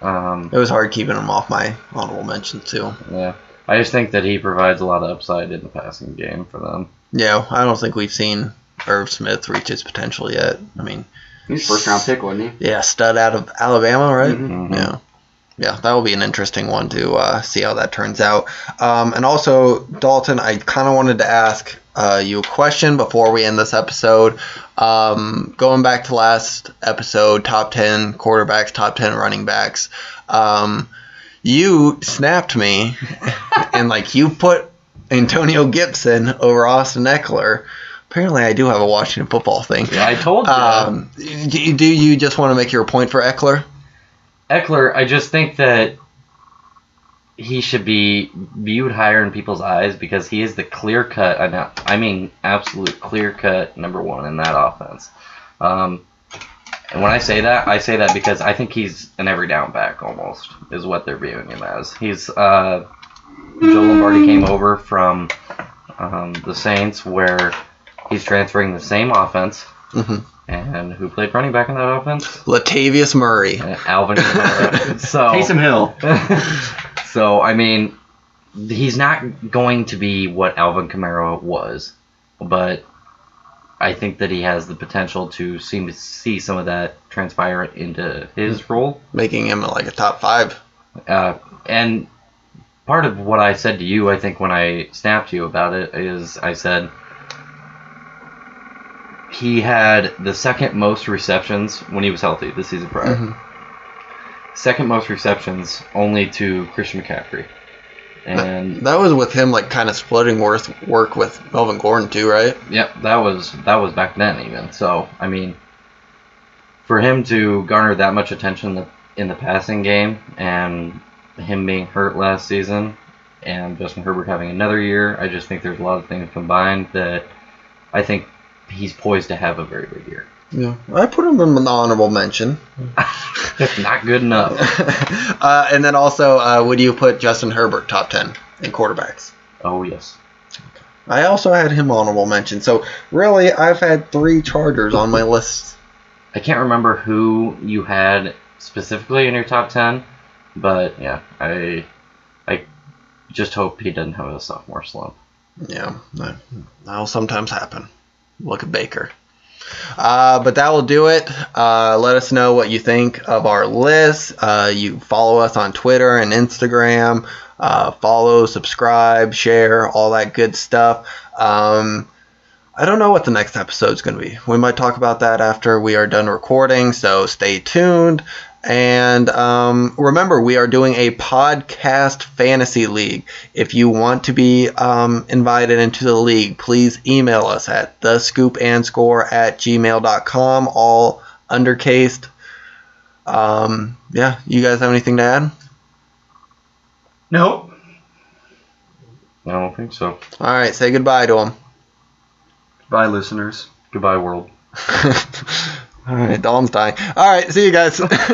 Um, It was hard keeping him off my honorable mention too. yeah. I just think that he provides a lot of upside in the passing game for them. Yeah, I don't think we've seen Irv Smith reach his potential yet. I mean, He's first round pick, wasn't he? yeah, stud out of Alabama, right? Mhm. Yeah. Yeah, that will be an interesting one to uh, see how that turns out. Um, and also, Dalton, I kind of wanted to ask uh, you a question before we end this episode. Um, going back to last episode, top 10 quarterbacks, top 10 running backs. Um, you snapped me [LAUGHS] and, like, you put Antonio Gibson over Austin Ekeler. Apparently, I do have a Washington football thing. Yeah, I told you. Um, do, do you just want to make your point for Eckler? Ekeler, I just think that he should be viewed higher in people's eyes because he is the clear cut, I mean, absolute clear cut number one in that offense. Um, and when I say that, I say that because I think he's an every down back almost, is what they're viewing him as. He's, uh, Joe Lombardi came over from um, the Saints where he's transferring the same offense. Hmm And who played running back in that offense? Latavius Murray. Uh, Alvin Kamara. so [LAUGHS] Taysom Hill. [LAUGHS] so I mean, he's not going to be what Alvin Kamara was, but I think that he has the potential to seem to see some of that transpire into his role. making him like a top five. Uh, and part of what I said to you, I think when I snapped you about it, is I said he had the second most receptions when he was healthy this season prior. Mhm. Second most receptions only to Christian McCaffrey. And That was with him like kind of splitting worth work with Melvin Gordon too, right? Yep, that was that was back then even. So I mean, for him to garner that much attention in the, in the passing game, and him being hurt last season, and Justin Herbert having another year, I just think there's a lot of things combined that I think he's poised to have a very good year. Yeah, I put him in an honorable mention. [LAUGHS] Not good enough. [LAUGHS] uh, and then also, uh, would you put Justin Herbert top ten in quarterbacks? Oh yes. I also had him honorable mention. So really, I've had three Chargers on my list. I can't remember who you had specifically in your top ten, but yeah, I I just hope he doesn't have a sophomore slump. Yeah, that, that'll sometimes happen. Look at Baker. Uh, but that will do it. Uh, let us know what you think of our list. Uh, you follow us on Twitter and Instagram. Uh, follow, subscribe, share, all that good stuff. Um, I don't know what the next episode is going to be. We might talk about that after we are done recording, so stay tuned. And um, remember, we are doing a podcast fantasy league. If you want to be um, invited into the league, please email us at the scoop and score at gmail.com, all undercased. Um, yeah, you guys have anything to add? Nope. I don't think so. All right, say goodbye to them. Bye, listeners. Goodbye, world. [LAUGHS] All right, Dawn's dying. All right, see you guys. [LAUGHS]